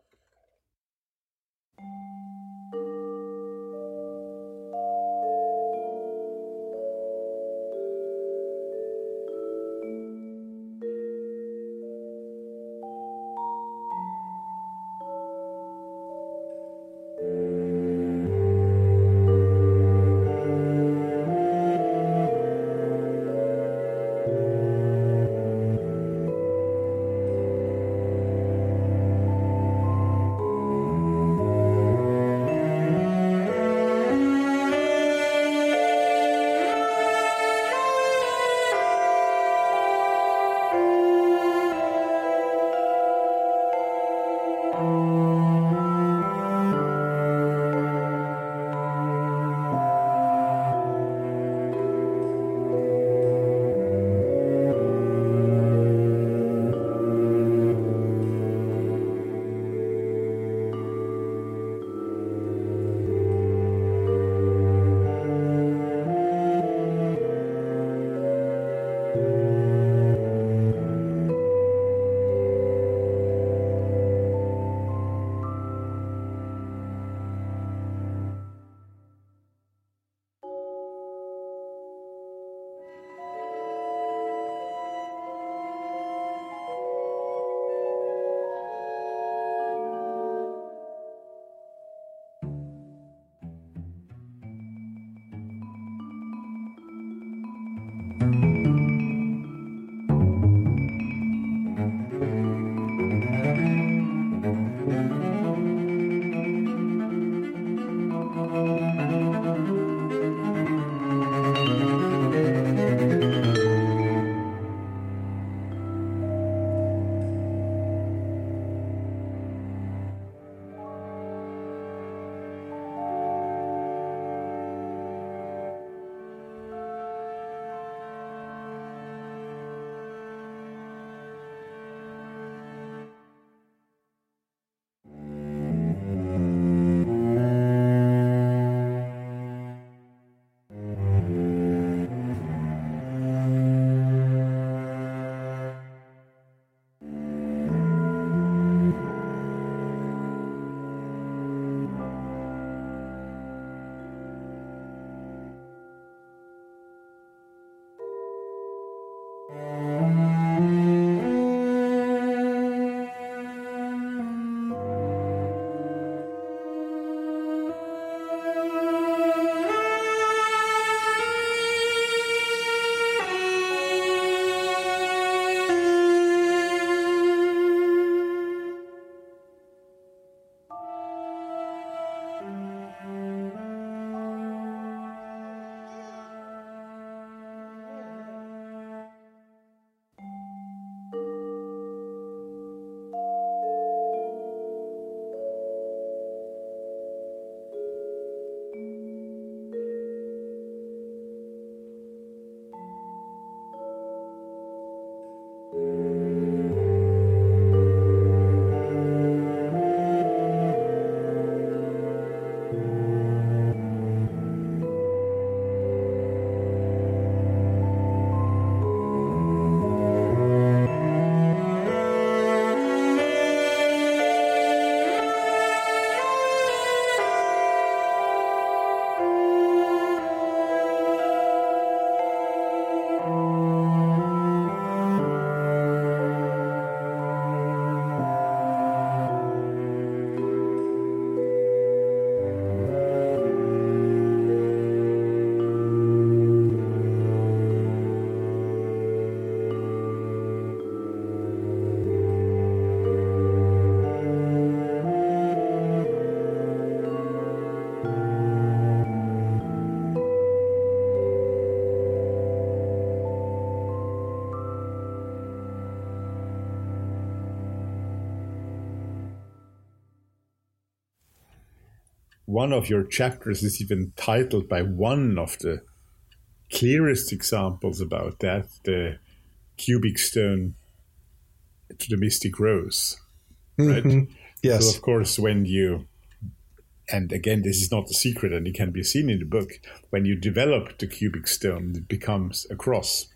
One of your chapters is even titled by one of the clearest examples about that the cubic stone to the mystic rose. Right? Mm-hmm. Yes. So, of course, when you, and again, this is not a secret and it can be seen in the book, when you develop the cubic stone, it becomes a cross.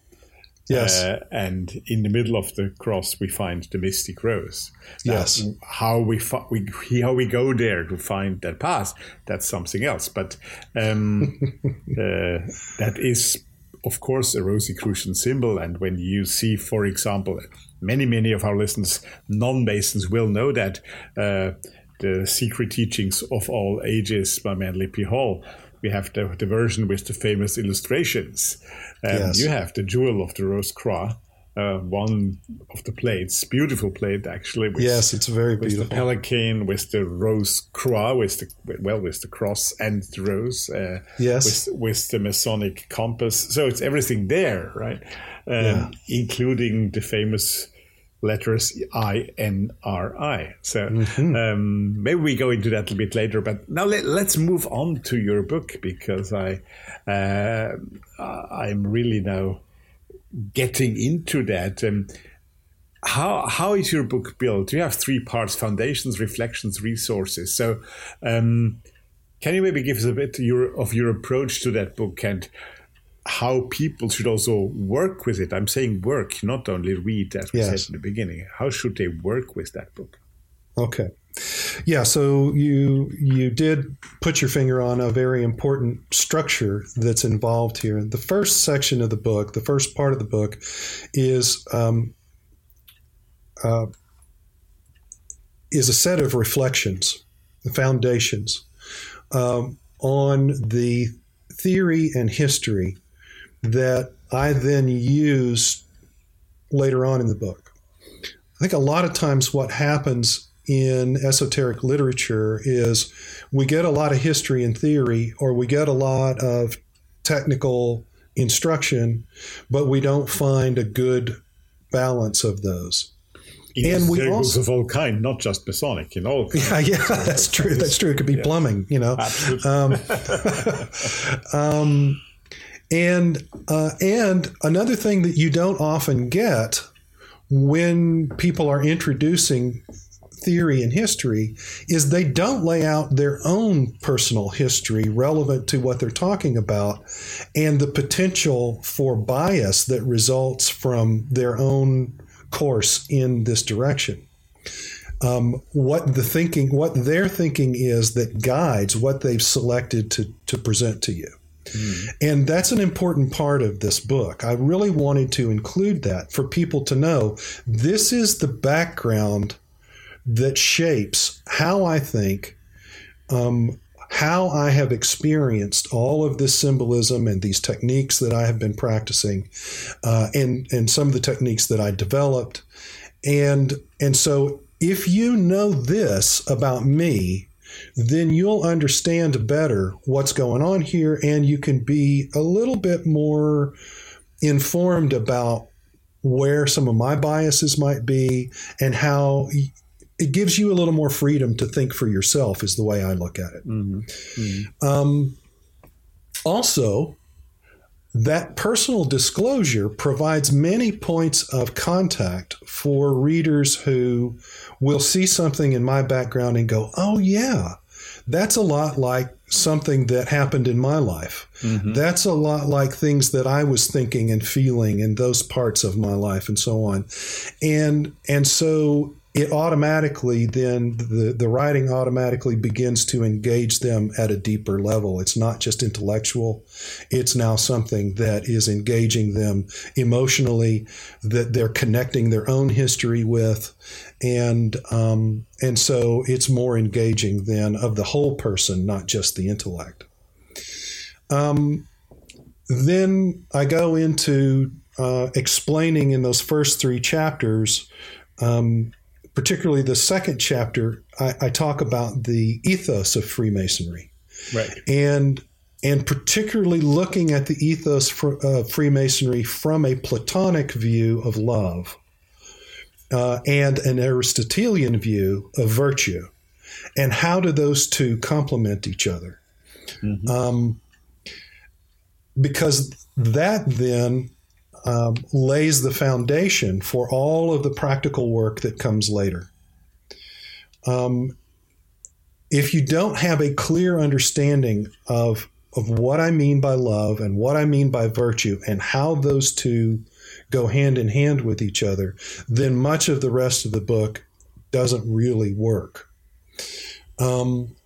Yes. Uh, and in the middle of the cross, we find the mystic rose. Now, yes. How we, we how we go there to find that path, that's something else. But um, uh, that is, of course, a Rosicrucian symbol. And when you see, for example, many many of our listeners, non-Masons, will know that uh, the secret teachings of all ages by Manly P. Hall we have the, the version with the famous illustrations. And yes. you have the Jewel of the Rose Croix, uh, one of the plates, beautiful plate actually. With, yes, it's very beautiful. With the pelican, with the rose croix, with the well, with the cross and the rose. Uh, yes, with, with, the Masonic compass. So it's everything there, right? Um, yeah. Including the famous letters I N R I. So mm-hmm. um, maybe we go into that a bit later. But now let, us move on to your book because I uh, I'm really now getting into that. Um, how how is your book built? You have three parts: foundations, reflections, resources. So. Um, can you maybe give us a bit your, of your approach to that book and how people should also work with it. I'm saying work, not only read, as we yes. said in the beginning. How should they work with that book? Okay. Yeah, so you you did put your finger on a very important structure that's involved here. The first section of the book, the first part of the book, is um, uh, is a set of reflections, foundations um, on the theory and history that I then use later on in the book. I think a lot of times what happens in esoteric literature is we get a lot of history and theory, or we get a lot of technical instruction, but we don't find a good balance of those. and we also of all kind, not just Masonic, in all. Yeah, yeah, that's true. That's true. It could be yeah. plumbing, you know. Absolutely. Um, um, and uh, and another thing that you don't often get when people are introducing theory and history is they don't lay out their own personal history relevant to what they're talking about and the potential for bias that results from their own course in this direction. Um, what the thinking, what their thinking is that guides what they've selected to, to present to you. Mm. And that's an important part of this book. I really wanted to include that for people to know this is the background that shapes how I think, um, how I have experienced all of this symbolism and these techniques that I have been practicing, uh, and and some of the techniques that I developed, and and so if you know this about me, then you'll understand better what's going on here and you can be a little bit more informed about where some of my biases might be and how it gives you a little more freedom to think for yourself is the way I look at it. Mm-hmm. Mm-hmm. Um, also, that personal disclosure provides many points of contact for readers who will see something in my background and go, oh, yeah, that's a lot like something that happened in my life. Mm-hmm. That's a lot like things that I was thinking and feeling in those parts of my life and so on. And and so it automatically then the, the writing automatically begins to engage them at a deeper level. It's not just intellectual, it's now something that is engaging them emotionally, that they're connecting their own history with. And um, and so it's more engaging then of the whole person, not just the intellect. Um, then I go into uh, explaining in those first three chapters um, particularly the second chapter, I, I talk about the ethos of Freemasonry. Right. And and particularly looking at the ethos of Freemasonry from a Platonic view of love uh, and an Aristotelian view of virtue. and how do those two complement each other? Mm-hmm. Um, because that then um, lays the foundation for all of the practical work that comes later. Um, if you don't have a clear understanding of of what I mean by love and what I mean by virtue and how those two go hand in hand with each other, then much of the rest of the book doesn't really work. Um,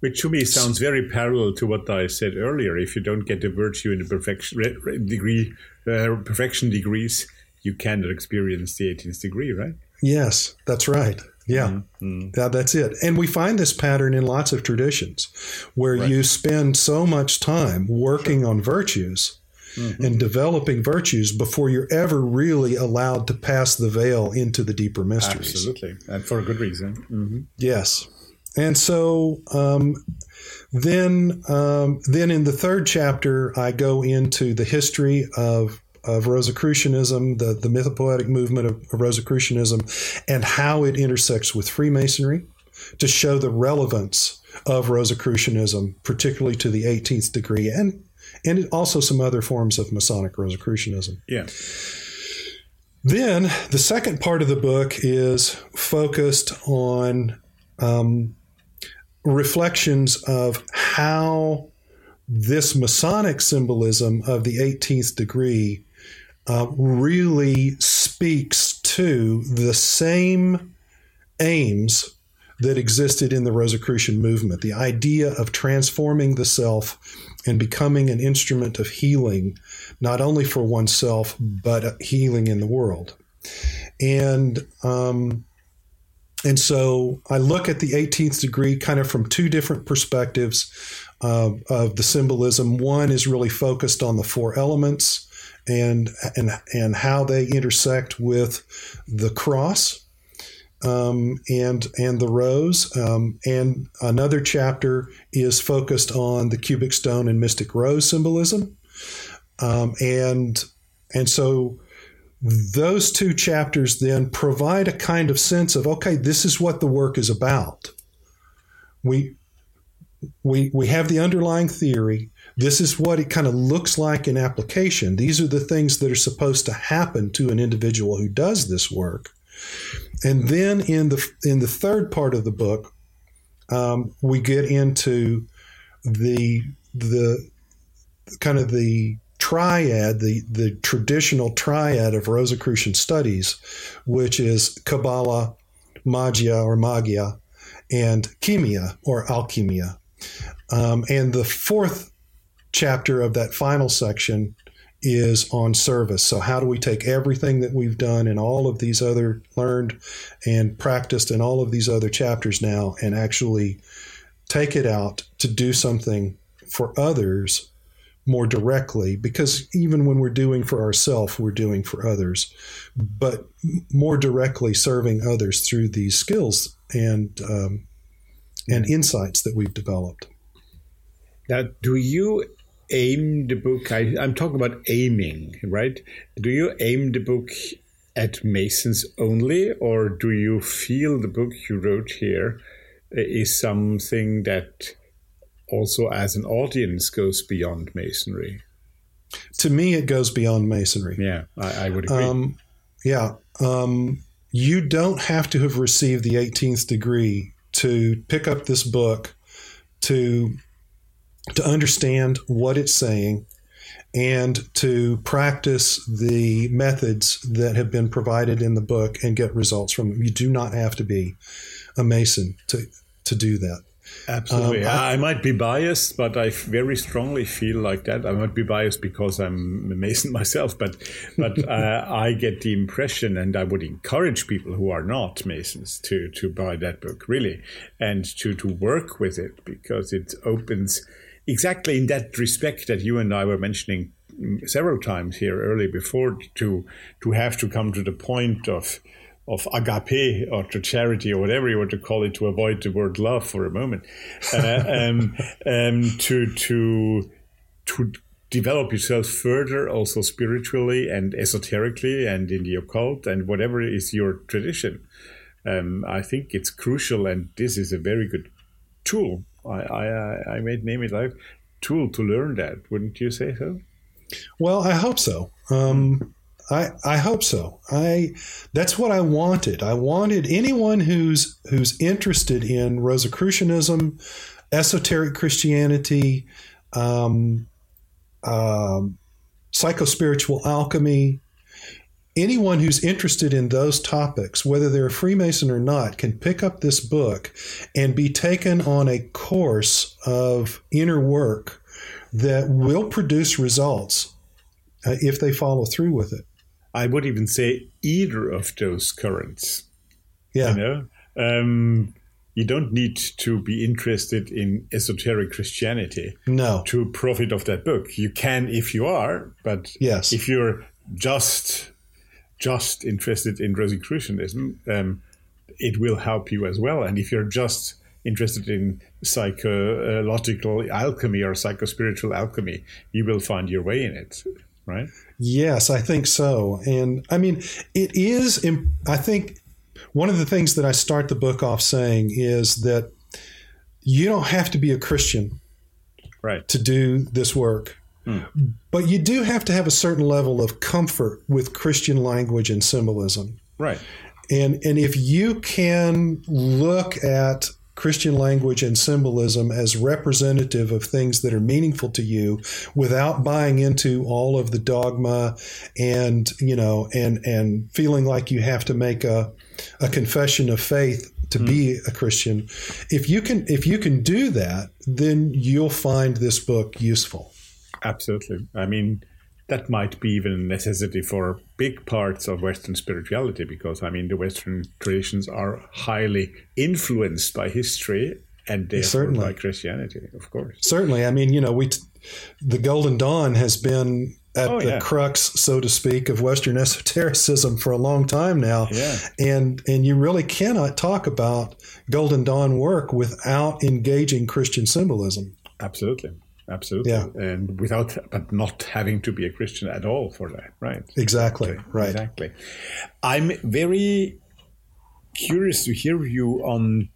which to me sounds very parallel to what I said earlier. If you don't get the virtue in the perfection degree, uh, perfection degrees, you cannot experience the 18th degree, right? Yes, that's right. Yeah, mm-hmm. that, that's it. And we find this pattern in lots of traditions where right. you spend so much time working on virtues mm-hmm. and developing virtues before you're ever really allowed to pass the veil into the deeper mysteries. Absolutely. And for a good reason. Mm-hmm. Yes. And so um, then, um, then in the third chapter, I go into the history of of Rosicrucianism, the the mythopoetic movement of, of Rosicrucianism, and how it intersects with Freemasonry, to show the relevance of Rosicrucianism, particularly to the 18th degree, and and also some other forms of Masonic Rosicrucianism. Yeah. Then the second part of the book is focused on um, reflections of how this Masonic symbolism of the 18th degree uh, really speaks to the same aims that existed in the Rosicrucian movement the idea of transforming the self and becoming an instrument of healing, not only for oneself, but healing in the world. And um, and so I look at the 18th degree kind of from two different perspectives uh, of the symbolism. One is really focused on the four elements and and and how they intersect with the cross um, and and the rose. Um, and another chapter is focused on the cubic stone and mystic rose symbolism. Um, and and so those two chapters then provide a kind of sense of okay, this is what the work is about. We we we have the underlying theory. This is what it kind of looks like in application. These are the things that are supposed to happen to an individual who does this work. And then in the in the third part of the book, um, we get into the the kind of the triad, the, the traditional triad of Rosicrucian studies, which is Kabbalah, Magia or Magia, and Chemia or Alchemia. Um, and the fourth chapter of that final section is on service. So, how do we take everything that we've done and all of these other learned and practiced in all of these other chapters now and actually take it out to do something for others more directly because even when we're doing for ourselves we're doing for others but more directly serving others through these skills and um, and insights that we've developed. Now do you aim the book I, i'm talking about aiming right? Do you aim the book at masons only or do you feel the book you wrote here is something that also as an audience goes beyond masonry. To me, it goes beyond masonry. Yeah, I, I would agree. Um, yeah. Um, you don't have to have received the 18th degree to pick up this book to to understand what it's saying and to practice the methods that have been provided in the book and get results from them. You do not have to be a Mason to to do that. Absolutely. Um, I, I, might be biased, but I very strongly feel like that. I might be biased because I'm a Mason myself, but but uh, I get the impression, and I would encourage people who are not Masons to to buy that book really, and to to work with it because it opens exactly in that respect that you and I were mentioning several times here earlier before to to have to come to the point of of agape or to charity or whatever you want to call it to avoid the word love for a moment uh, um, um, to to to develop yourself further also spiritually and esoterically and in the occult and whatever is your tradition um, I think it's crucial, and this is a very good tool. I I, I made name it like tool to learn that. Wouldn't you say so? Well, I hope so. Um, I, I hope so. I that's what I wanted. I wanted anyone who's who's interested in Rosicrucianism, esoteric Christianity, um, um, psychospiritual alchemy. Anyone who's interested in those topics, whether they're a Freemason or not, can pick up this book and be taken on a course of inner work that will produce results uh, if they follow through with it. I would even say either of those currents. Yeah. You know, um, you don't need to be interested in esoteric Christianity no. to profit of that book. You can if you are, but yes. if you're just just interested in Rosicrucianism, um, it will help you as well. And if you're just interested in psychological alchemy or psychospiritual alchemy, you will find your way in it, right? Yes, I think so. And I mean, it is, I think one of the things that I start the book off saying is that you don't have to be a Christian right. to do this work. Mm. But you do have to have a certain level of comfort with Christian language and symbolism. Right. And and if you can look at Christian language and symbolism as representative of things that are meaningful to you without buying into all of the dogma and you know and and feeling like you have to make a a confession of faith to mm. be a Christian. If you can if you can do that then you'll find this book useful. Absolutely. I mean that might be even a necessity for big parts of Western spirituality because, I mean, the Western traditions are highly influenced by history and therefore Certainly. by Christianity, of course. Certainly. I mean, you know, we, the Golden Dawn has been at oh, the yeah. crux, so to speak, of Western esotericism for a long time now. Yeah. And and you really cannot talk about Golden Dawn work without engaging Christian symbolism. Absolutely absolutely yeah. and without but not having to be a christian at all for that right exactly okay. right exactly i'm very curious to hear you on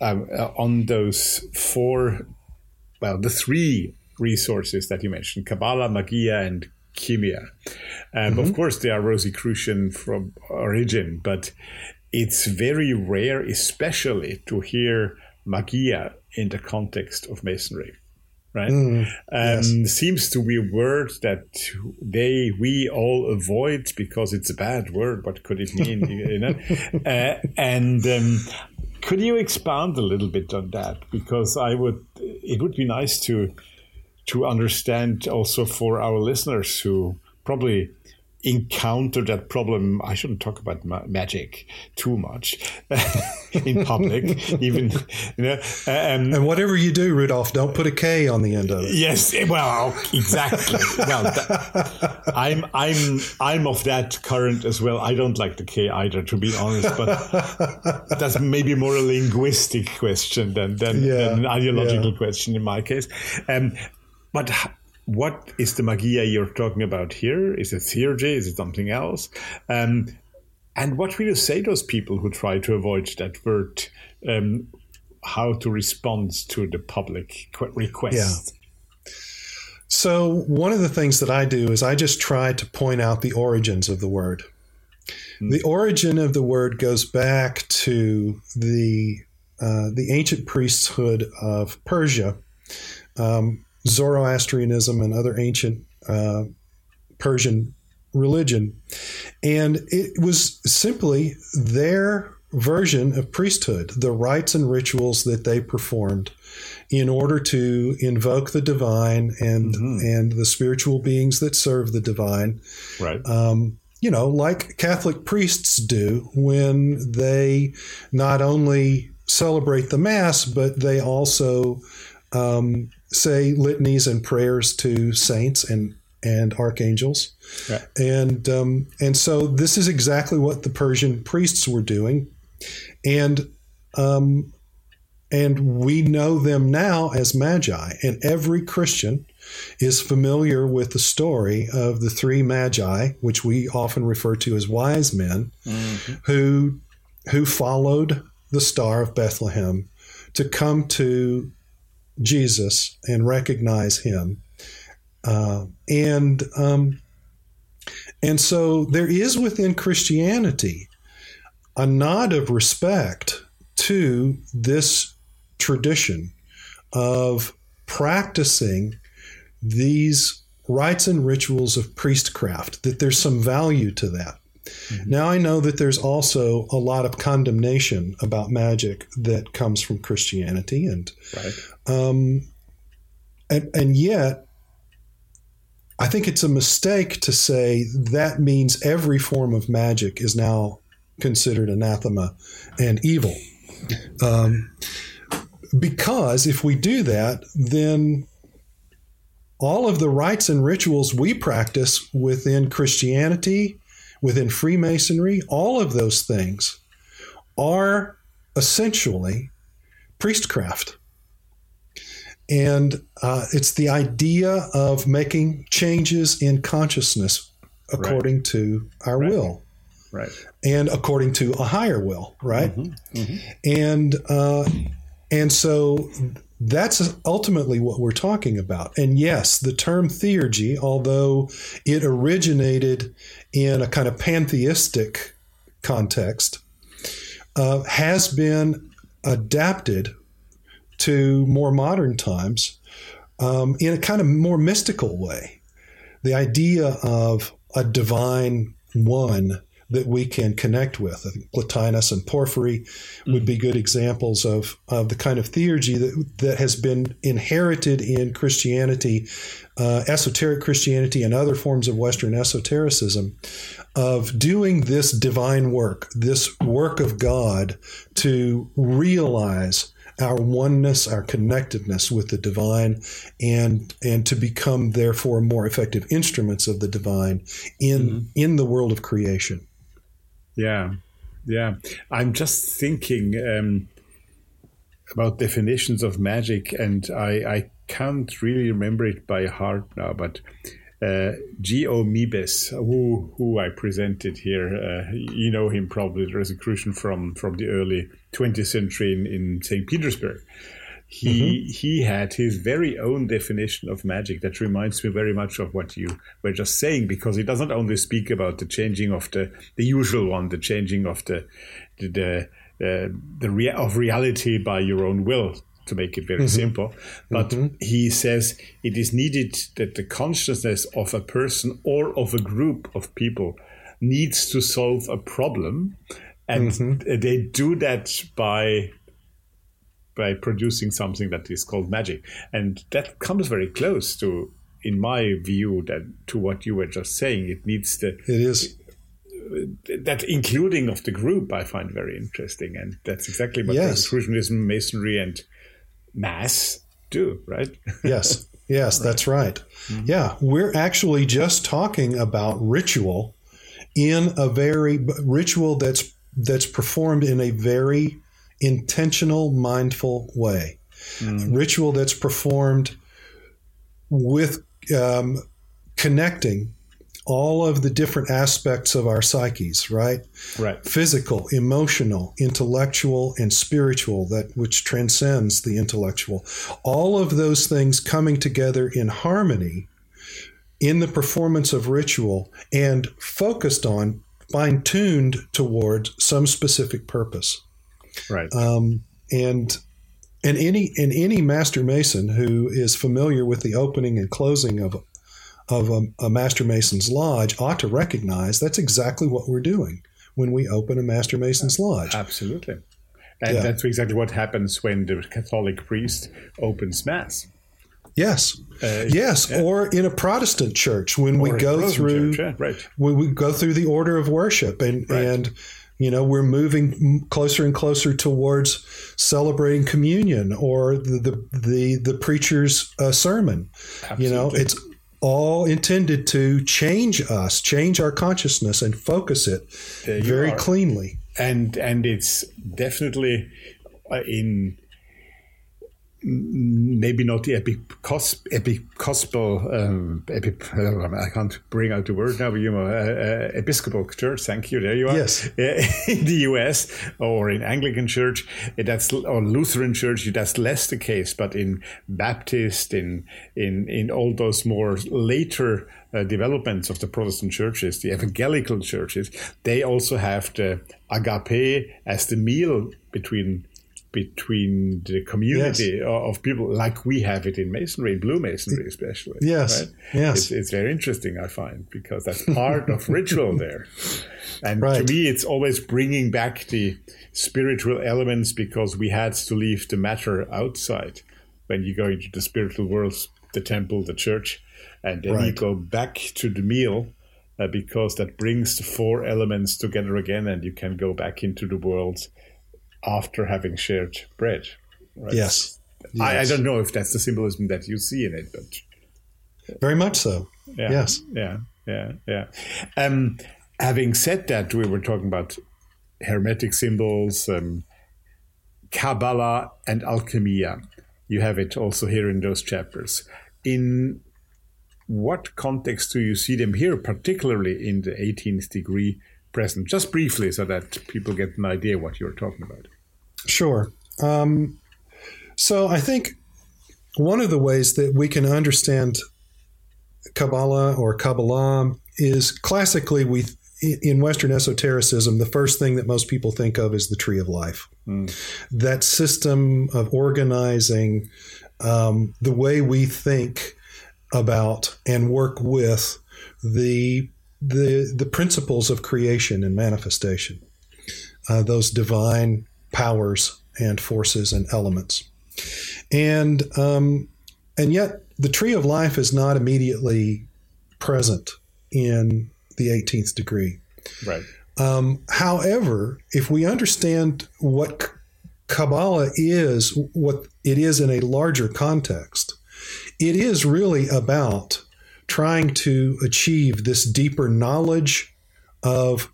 uh, uh, on those four well the three resources that you mentioned kabbalah magia and kimia um, mm-hmm. of course they are rosicrucian from origin but it's very rare especially to hear magia in the context of masonry right? Mm, um, yes. Seems to be a word that they we all avoid because it's a bad word. What could it mean? you know, uh, and um, could you expand a little bit on that? Because I would, it would be nice to to understand also for our listeners who probably encounter that problem. I shouldn't talk about ma- magic too much in public, even you know. Um, and whatever you do, Rudolf, don't put a K on the end of it. Yes, well, exactly. well, that, I'm I'm I'm of that current as well. I don't like the K either, to be honest. But that's maybe more a linguistic question than than, yeah, than an ideological yeah. question in my case. Um, but what is the magia you're talking about here? Is it theurgy? Is it something else? Um, and what will you say to those people who try to avoid that word? Um, how to respond to the public request? Yeah. So one of the things that I do is I just try to point out the origins of the word. Mm. The origin of the word goes back to the uh, the ancient priesthood of Persia. Um, Zoroastrianism and other ancient uh, Persian religion. And it was simply their version of priesthood, the rites and rituals that they performed in order to invoke the divine and mm-hmm. and the spiritual beings that serve the divine. Right. Um, you know, like Catholic priests do when they not only celebrate the Mass, but they also um, say litanies and prayers to saints and and archangels, right. and um, and so this is exactly what the Persian priests were doing, and um, and we know them now as magi, and every Christian is familiar with the story of the three magi, which we often refer to as wise men, mm-hmm. who who followed the Star of Bethlehem to come to Jesus and recognize him. Uh, and um, and so there is within Christianity a nod of respect to this tradition of practicing these rites and rituals of priestcraft, that there's some value to that. Mm-hmm. Now, I know that there's also a lot of condemnation about magic that comes from Christianity, and right. Um, and, and yet, I think it's a mistake to say that means every form of magic is now considered anathema and evil. Um, because if we do that, then all of the rites and rituals we practice within Christianity, within Freemasonry, all of those things are essentially priestcraft. And uh, it's the idea of making changes in consciousness according right. to our right. will. Right. And according to a higher will, right? Mm-hmm. Mm-hmm. And uh, and so that's ultimately what we're talking about. And yes, the term theurgy, although it originated in a kind of pantheistic context, uh, has been adapted to more modern times um, in a kind of more mystical way. The idea of a divine one that we can connect with. I think Plotinus and Porphyry mm-hmm. would be good examples of, of the kind of theurgy that, that has been inherited in Christianity, uh, esoteric Christianity, and other forms of Western esotericism, of doing this divine work, this work of God to realize our oneness, our connectedness with the divine, and and to become therefore more effective instruments of the divine in mm-hmm. in the world of creation. Yeah, yeah. I'm just thinking um, about definitions of magic, and I, I can't really remember it by heart now, but. Uh, G.O. Mebes, who who I presented here, uh, you know him probably, the Rosicrucian from from the early 20th century in, in St. Petersburg he mm-hmm. he had his very own definition of magic that reminds me very much of what you were just saying because he doesn't only speak about the changing of the the usual one the changing of the the the, uh, the rea- of reality by your own will to make it very mm-hmm. simple but mm-hmm. he says it is needed that the consciousness of a person or of a group of people needs to solve a problem and mm-hmm. they do that by by producing something that is called magic. And that comes very close to, in my view, that to what you were just saying. It needs the it is that including of the group I find very interesting, and that's exactly what yes. Rosicrucianism, Masonry, and Mass do, right? yes, yes, that's right. Mm-hmm. Yeah, we're actually just talking about ritual in a very ritual that's that's performed in a very intentional, mindful way. Mm. Ritual that's performed with um, connecting all of the different aspects of our psyches, right? Right. Physical, emotional, intellectual, and spiritual, that which transcends the intellectual. All of those things coming together in harmony in the performance of ritual and focused on, fine tuned towards some specific purpose. Right. Um, and and any and any master mason who is familiar with the opening and closing of of a, a, master mason's lodge ought to recognize that's exactly what we're doing when we open a master mason's lodge. Absolutely. And yeah. that's exactly what happens when the Catholic priest opens mass. Yes, uh, yes, yeah. or in a Protestant church when or we go through church, yeah, right. when we go through the order of worship and right. and you know, we're moving closer and closer towards celebrating communion or the the the, the preacher's uh, sermon. Absolutely. You know, it's all intended to change us, change our consciousness, and focus it very cleanly. And and it's definitely uh, in maybe not the epicos- Episcopal, um, I can't bring out the word now, but you know, uh, uh, Episcopal Church. Thank you. There you are. Yes. in the U.S. or in Anglican Church, that's or Lutheran Church, that's less the case. But in Baptist, in in in all those more later uh, developments of the Protestant churches, the evangelical churches, they also have the agape as the meal between between the community yes. of people like we have it in masonry, blue masonry especially. Yes, right? yes. It's, it's, very interesting, I find, because that's part of ritual there. And right. to me, it's always bringing back the spiritual elements because we had to leave the matter outside when you go into the spiritual world, the temple, the church, and then right. you go back to the meal. Uh, because that brings the four elements together again, and you can go back into the world after having shared bread. Right? Yes. yes. I, I, don't know if that's the symbolism that you see in it, but very much so. Yeah, yes. Yeah. Yeah. Yeah. Um, having said that, we were talking about hermetic symbols, um, Kabbalah, and Alchemia. You have it also here in those chapters. In what context do you see them here, particularly in the 18th degree present? Just briefly, so that people get an idea what you're talking about. Sure. Um, so I think one of the ways that we can understand Kabbalah or Kabbalah is classically we in Western esotericism, the first thing that most people think of is the tree of life. Mm. That system of organizing um, the way we think about and work with the the the principles of creation and manifestation, uh, those divine powers and forces and elements, and um, and yet the tree of life is not immediately present in the 18th degree. Right. Um, however, if we understand what Kabbalah is, what it is in a larger context, it is really about trying to achieve this deeper knowledge of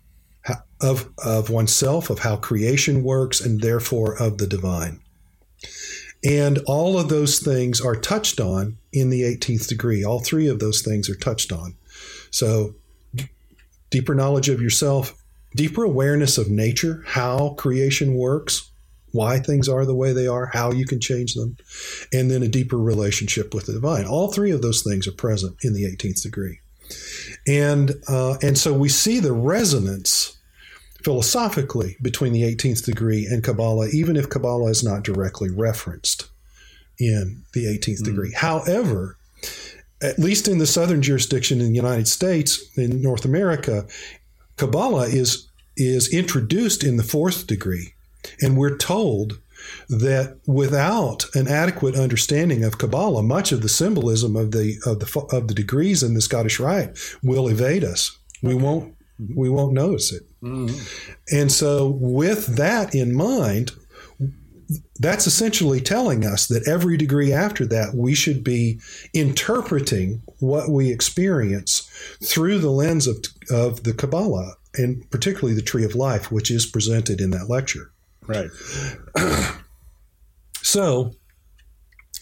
of of oneself, of how creation works, and therefore of the divine. And all of those things are touched on in the 18th degree. All three of those things are touched on. So, deeper knowledge of yourself, deeper awareness of nature, how creation works, why things are the way they are, how you can change them, and then a deeper relationship with the divine. All three of those things are present in the 18th degree. And, uh, and so we see the resonance philosophically between the 18th degree and Kabbalah, even if Kabbalah is not directly referenced in the 18th mm. degree. However, at least in the southern jurisdiction in the United States, in North America, Kabbalah is is introduced in the fourth degree and we're told that without an adequate understanding of Kabbalah, much of the symbolism of the of the of the degrees in the Scottish Rite will evade us. We won't we won't notice it. Mm-hmm. And so, with that in mind, that's essentially telling us that every degree after that, we should be interpreting what we experience through the lens of, of the Kabbalah, and particularly the Tree of Life, which is presented in that lecture. Right. so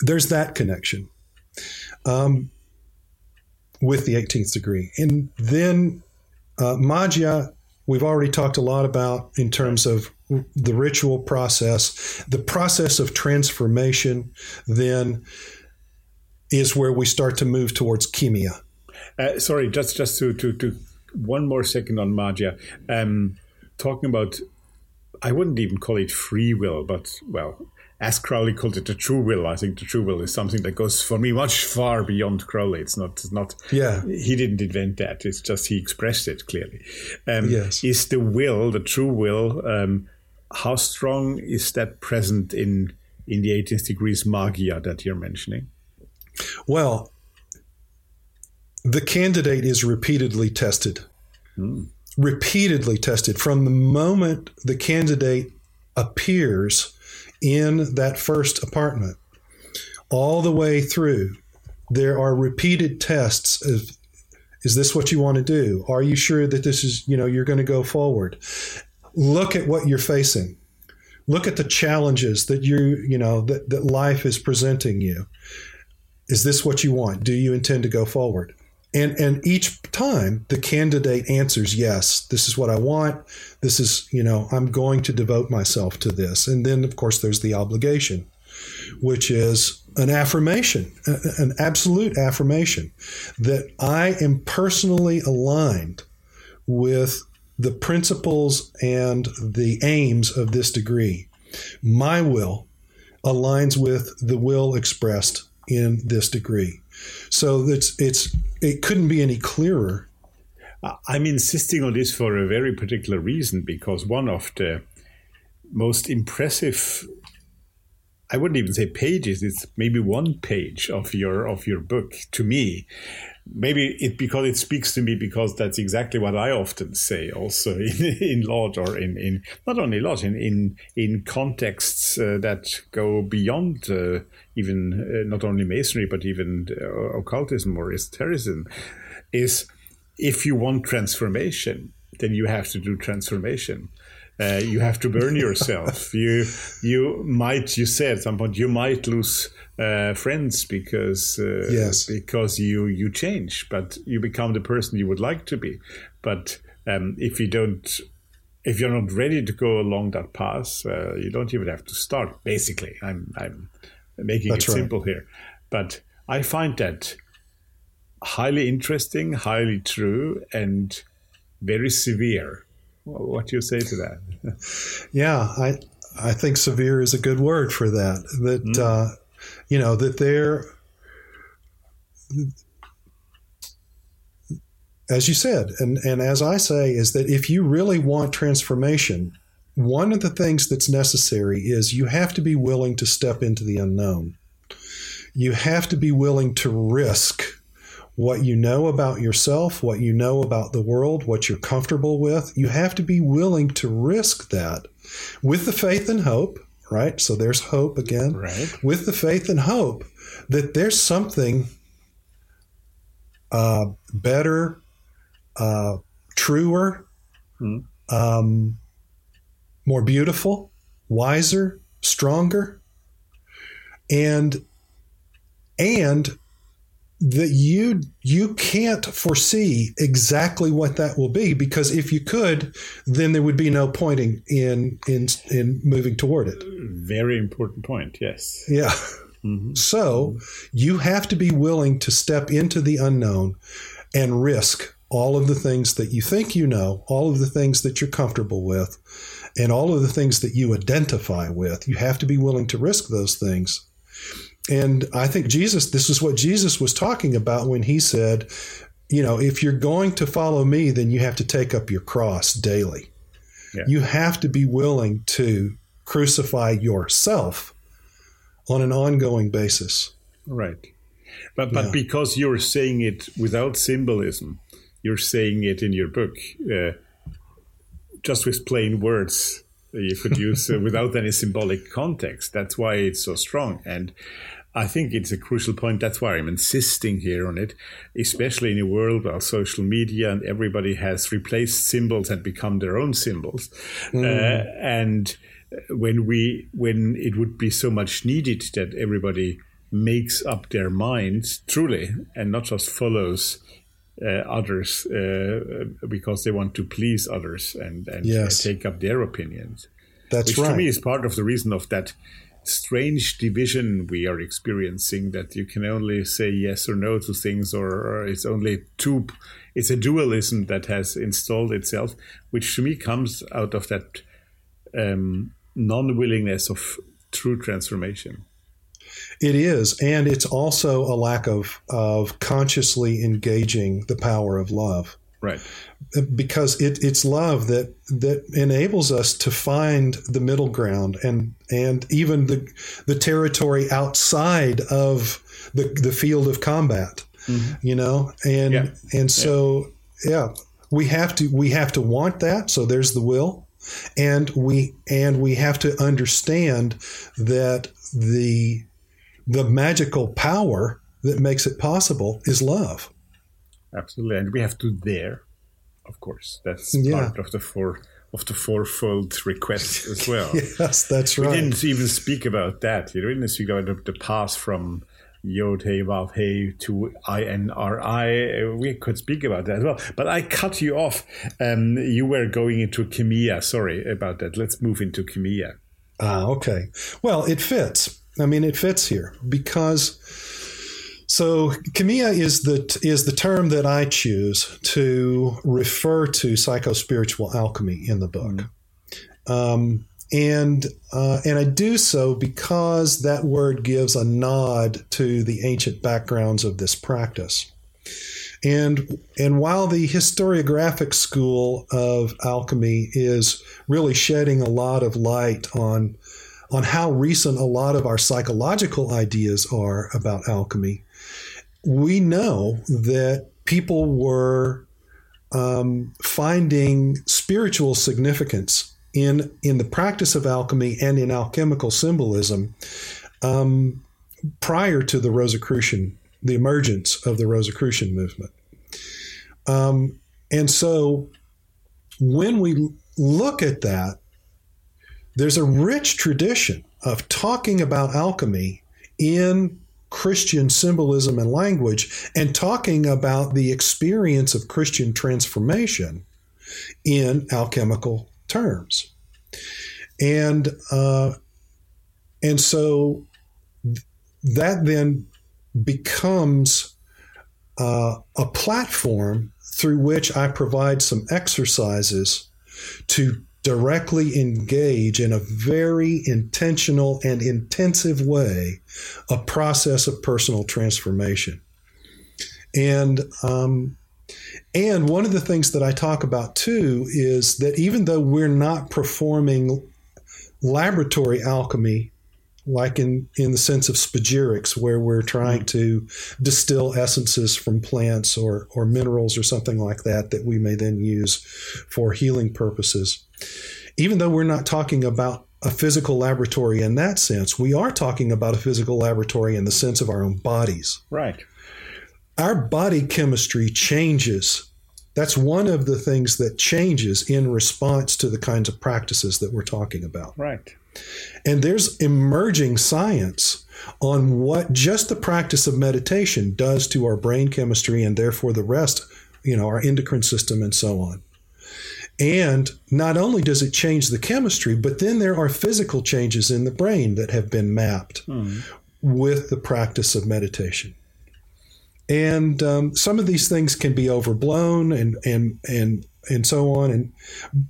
there's that connection um, with the 18th degree. And then uh, Magia, we've already talked a lot about in terms of the ritual process. The process of transformation then is where we start to move towards chemia. Uh, sorry, just just to, to, to one more second on Magia. Um, talking about I wouldn't even call it free will, but well, as Crowley called it, the true will. I think the true will is something that goes for me much far beyond Crowley. It's not, it's not. Yeah. He didn't invent that. It's just he expressed it clearly. Um, yes. Is the will, the true will, um, how strong is that present in in the 18th degrees magia that you're mentioning? Well, the candidate is repeatedly tested. Hmm repeatedly tested from the moment the candidate appears in that first apartment all the way through. There are repeated tests of is this what you want to do? Are you sure that this is, you know, you're going to go forward? Look at what you're facing. Look at the challenges that you, you know, that, that life is presenting you. Is this what you want? Do you intend to go forward? And and each time the candidate answers yes, this is what I want. This is, you know, I'm going to devote myself to this. And then of course there's the obligation, which is an affirmation, an absolute affirmation that I am personally aligned with the principles and the aims of this degree. My will aligns with the will expressed in this degree. So it's it's it couldn't be any clearer. I'm insisting on this for a very particular reason because one of the most impressive I wouldn't even say pages. It's maybe one page of your of your book to me. Maybe it because it speaks to me because that's exactly what I often say also in, in Lodge or in, in not only Lodge in in, in contexts uh, that go beyond uh, even uh, not only masonry but even uh, occultism or esotericism is if you want transformation then you have to do transformation uh, you have to burn yourself. you you might you said at some point you might lose uh, friends because uh, yes. because you you change, but you become the person you would like to be. But um, if you don't, if you're not ready to go along that path, uh, you don't even have to start. Basically, I'm I'm making That's it right. simple here, but I find that highly interesting, highly true, and very severe what do you say to that? yeah, I I think severe is a good word for that. That mm. uh, you know that they're as you said, and and as I say, is that if you really want transformation, one of the things that's necessary is you have to be willing to step into the unknown. You have to be willing to risk what you know about yourself, what you know about the world, what you're comfortable with. You have to be willing to risk that with the faith and hope, right? So there's hope again. Right. With the faith and hope that there's something uh, better, uh, truer, hmm. um, more beautiful, wiser, stronger, and and that you you can't foresee exactly what that will be because if you could then there would be no pointing in in in moving toward it. Very important point yes. Yeah. Mm-hmm. so you have to be willing to step into the unknown and risk all of the things that you think you know all of the things that you're comfortable with and all of the things that you identify with. You have to be willing to risk those things and I think Jesus, this is what Jesus was talking about when he said, you know, if you're going to follow me, then you have to take up your cross daily. Yeah. You have to be willing to crucify yourself on an ongoing basis. Right. But, but yeah. because you're saying it without symbolism, you're saying it in your book, uh, just with plain words, you could use uh, without any symbolic context. That's why it's so strong. And I think it's a crucial point. That's why I'm insisting here on it, especially in a world where social media and everybody has replaced symbols and become their own symbols. Mm. Uh, and when we, when it would be so much needed that everybody makes up their minds truly and not just follows others uh, because they want to please others and, and yes. take up their opinions. That's which right. to me is part of the reason of that strange division we are experiencing that you can only say yes or no to things or, or it's only two it's a dualism that has installed itself which to me comes out of that um, non-willingness of true transformation it is and it's also a lack of of consciously engaging the power of love right because it, it's love that that enables us to find the middle ground and and even the the territory outside of the the field of combat mm-hmm. you know and yeah. and so yeah. yeah we have to we have to want that so there's the will and we and we have to understand that the the magical power that makes it possible is love absolutely and we have to dare of course that's yeah. part of the four of the fourfold request as well yes that's right we didn't even speak about that you didn't speak about the, the path from Yod Hey Vav Hey to I N R I. We could speak about that as well, but I cut you off. Um, you were going into Kemia. Sorry about that. Let's move into Kemia. Ah, okay. Well, it fits. I mean, it fits here because. So, Kemia is the is the term that I choose to refer to psychospiritual alchemy in the book. Mm. Um, and uh, and I do so because that word gives a nod to the ancient backgrounds of this practice. And and while the historiographic school of alchemy is really shedding a lot of light on on how recent a lot of our psychological ideas are about alchemy, we know that people were um, finding spiritual significance in in the practice of alchemy and in alchemical symbolism um, prior to the Rosicrucian, the emergence of the Rosicrucian movement. Um, and so, when we look at that, there's a rich tradition of talking about alchemy in Christian symbolism and language and talking about the experience of Christian transformation in alchemical terms. And uh, and so that then becomes uh, a platform through which I provide some exercises to directly engage in a very intentional and intensive way a process of personal transformation. And um, and one of the things that I talk about too is that even though we're not performing laboratory alchemy, like in, in the sense of spagyrics, where we're trying to distill essences from plants or, or minerals or something like that, that we may then use for healing purposes. Even though we're not talking about a physical laboratory in that sense, we are talking about a physical laboratory in the sense of our own bodies. Right our body chemistry changes. That's one of the things that changes in response to the kinds of practices that we're talking about. Right. And there's emerging science on what just the practice of meditation does to our brain chemistry and therefore the rest, you know, our endocrine system and so on. And not only does it change the chemistry, but then there are physical changes in the brain that have been mapped hmm. with the practice of meditation. And um, some of these things can be overblown and and and and so on and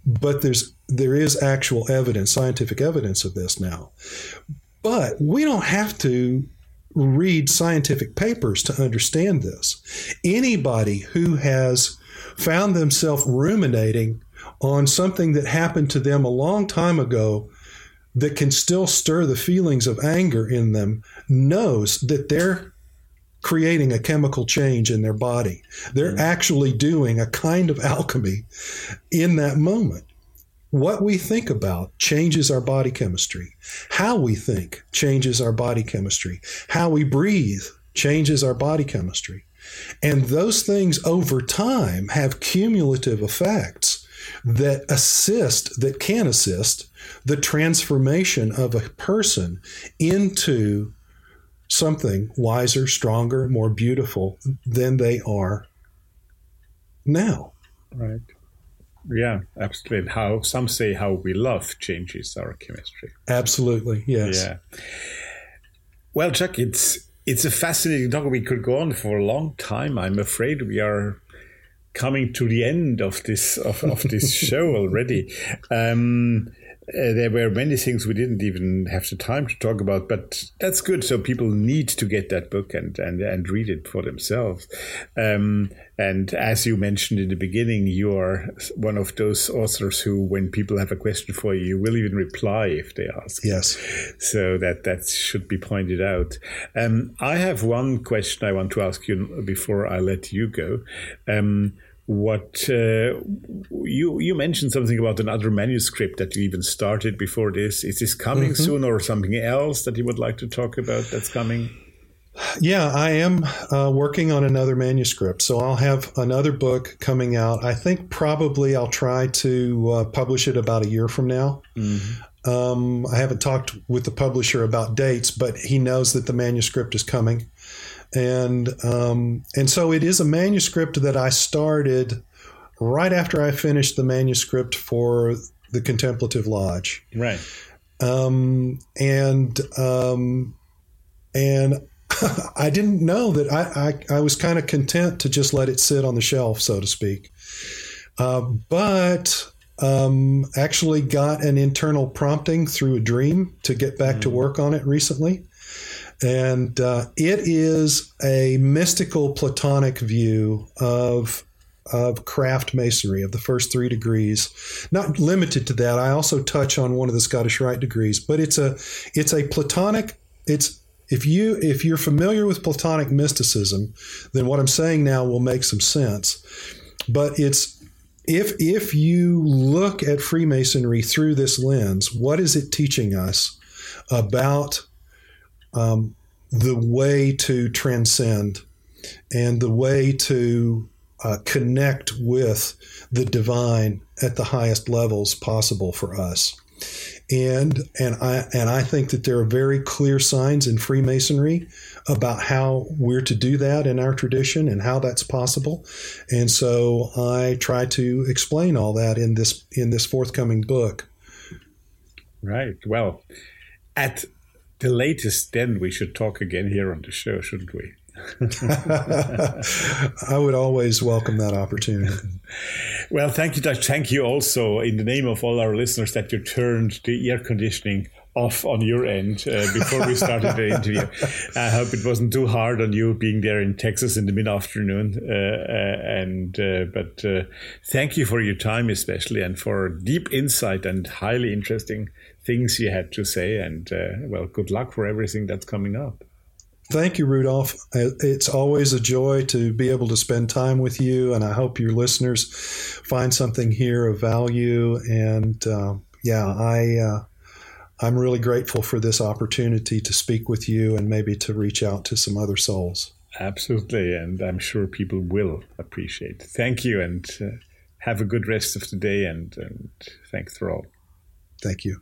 but there's there is actual evidence scientific evidence of this now. But we don't have to read scientific papers to understand this. Anybody who has found themselves ruminating on something that happened to them a long time ago that can still stir the feelings of anger in them knows that they're creating a chemical change in their body. They're mm-hmm. actually doing a kind of alchemy in that moment. What we think about changes our body chemistry. How we think changes our body chemistry. How we breathe changes our body chemistry. And those things over time have cumulative effects that assist, that can assist the transformation of a person into something wiser, stronger, more beautiful than they are now. Right. Yeah, absolutely. How some say how we love changes our chemistry. Absolutely, yes. Yeah. Well, Chuck, it's it's a fascinating topic. We could go on for a long time. I'm afraid we are coming to the end of this of, of this show already. Um, uh, there were many things we didn't even have the time to talk about, but that's good. So people need to get that book and and, and read it for themselves. Um, and as you mentioned in the beginning, you are one of those authors who, when people have a question for you, you will even reply if they ask. Yes. So that that should be pointed out. Um, I have one question I want to ask you before I let you go. Um, what uh, you you mentioned something about another manuscript that you even started before this. Is this coming mm-hmm. soon, or something else that you would like to talk about that's coming? Yeah, I am uh, working on another manuscript, so I'll have another book coming out. I think probably I'll try to uh, publish it about a year from now. Mm-hmm. Um, I haven't talked with the publisher about dates, but he knows that the manuscript is coming. And um, and so it is a manuscript that I started right after I finished the manuscript for the Contemplative Lodge. Right. Um, and um, and I didn't know that I, I, I was kind of content to just let it sit on the shelf, so to speak. Uh, but um, actually got an internal prompting through a dream to get back mm. to work on it recently. And uh, it is a mystical Platonic view of of craft masonry of the first three degrees. Not limited to that. I also touch on one of the Scottish Rite degrees, but it's a it's a Platonic. It's if you if you're familiar with Platonic mysticism, then what I'm saying now will make some sense. But it's if if you look at Freemasonry through this lens, what is it teaching us about um, the way to transcend and the way to uh, connect with the divine at the highest levels possible for us? and and I and I think that there are very clear signs in Freemasonry about how we're to do that in our tradition and how that's possible. And so I try to explain all that in this in this forthcoming book. Right. Well, at the latest, then we should talk again here on the show, shouldn't we? I would always welcome that opportunity. Well, thank you, Chuck. Thank you also, in the name of all our listeners, that you turned the air conditioning off on your end uh, before we started the interview. I hope it wasn't too hard on you being there in Texas in the mid afternoon. Uh, uh, and uh, but uh, thank you for your time, especially, and for deep insight and highly interesting things you had to say. And uh, well, good luck for everything that's coming up. Thank you, Rudolph. It's always a joy to be able to spend time with you, and I hope your listeners find something here of value. And uh, yeah, I uh, I'm really grateful for this opportunity to speak with you and maybe to reach out to some other souls. Absolutely, and I'm sure people will appreciate. Thank you, and uh, have a good rest of the day. And, and thanks for all. Thank you.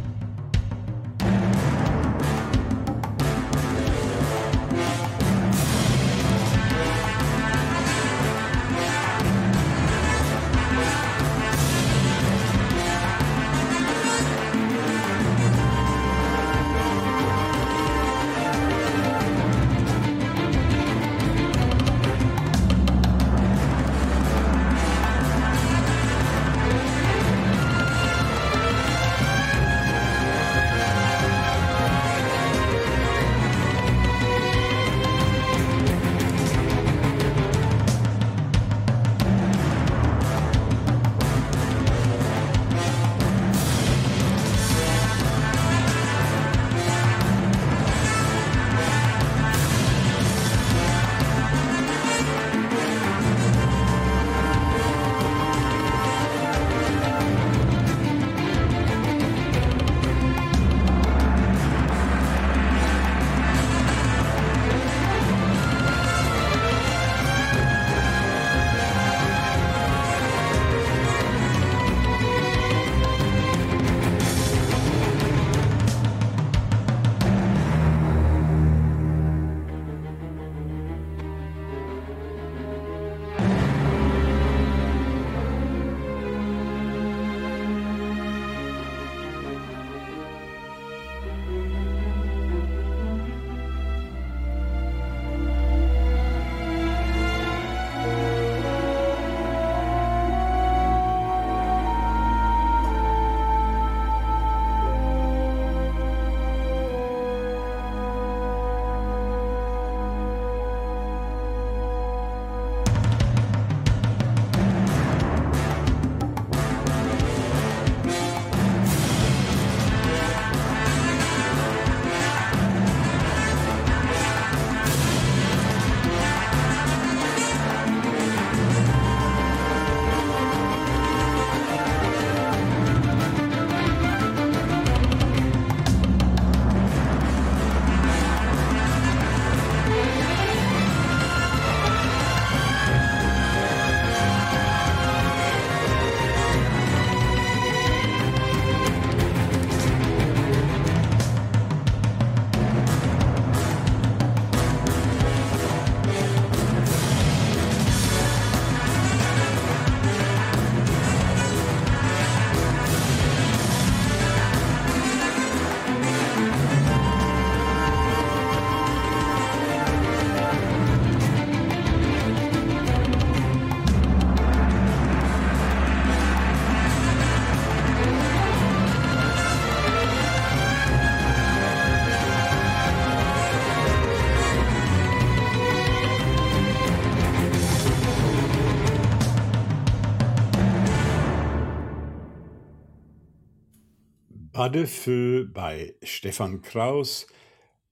De Feu by Stefan Kraus.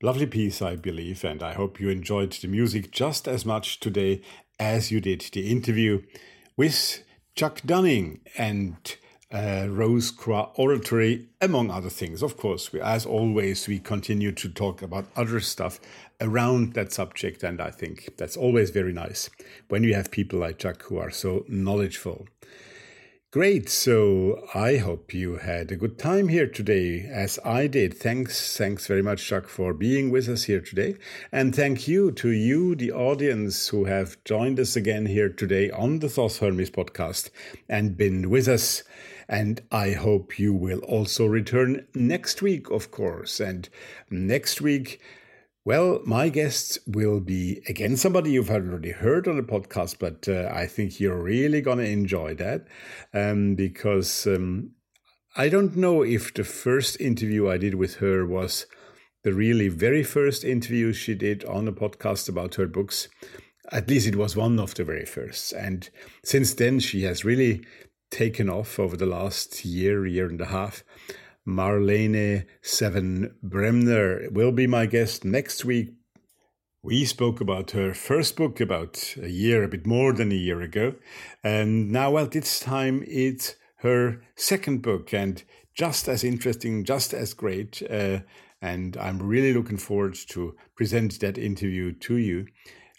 Lovely piece, I believe, and I hope you enjoyed the music just as much today as you did the interview with Chuck Dunning and uh, Rose Croix Oratory, among other things. Of course, we, as always, we continue to talk about other stuff around that subject, and I think that's always very nice when you have people like Chuck who are so knowledgeable. Great. So I hope you had a good time here today, as I did. Thanks. Thanks very much, Chuck, for being with us here today. And thank you to you, the audience, who have joined us again here today on the Thoth Hermes podcast and been with us. And I hope you will also return next week, of course. And next week, well, my guests will be again somebody you've already heard on the podcast, but uh, I think you're really going to enjoy that um, because um, I don't know if the first interview I did with her was the really very first interview she did on a podcast about her books. At least it was one of the very first. And since then, she has really taken off over the last year, year and a half. Marlene Seven Bremner will be my guest next week. We spoke about her first book about a year, a bit more than a year ago. And now, well, this time it's her second book and just as interesting, just as great. Uh, and I'm really looking forward to present that interview to you.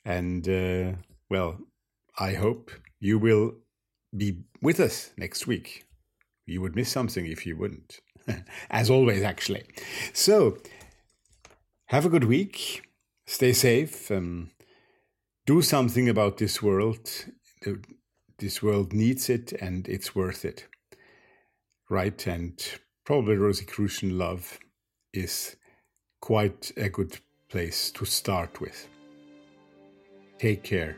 And uh, well, I hope you will be with us next week. You would miss something if you wouldn't. as always, actually. So, have a good week. Stay safe. Um, do something about this world. This world needs it and it's worth it. Right? And probably Rosicrucian love is quite a good place to start with. Take care.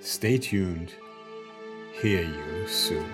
Stay tuned. Hear you soon.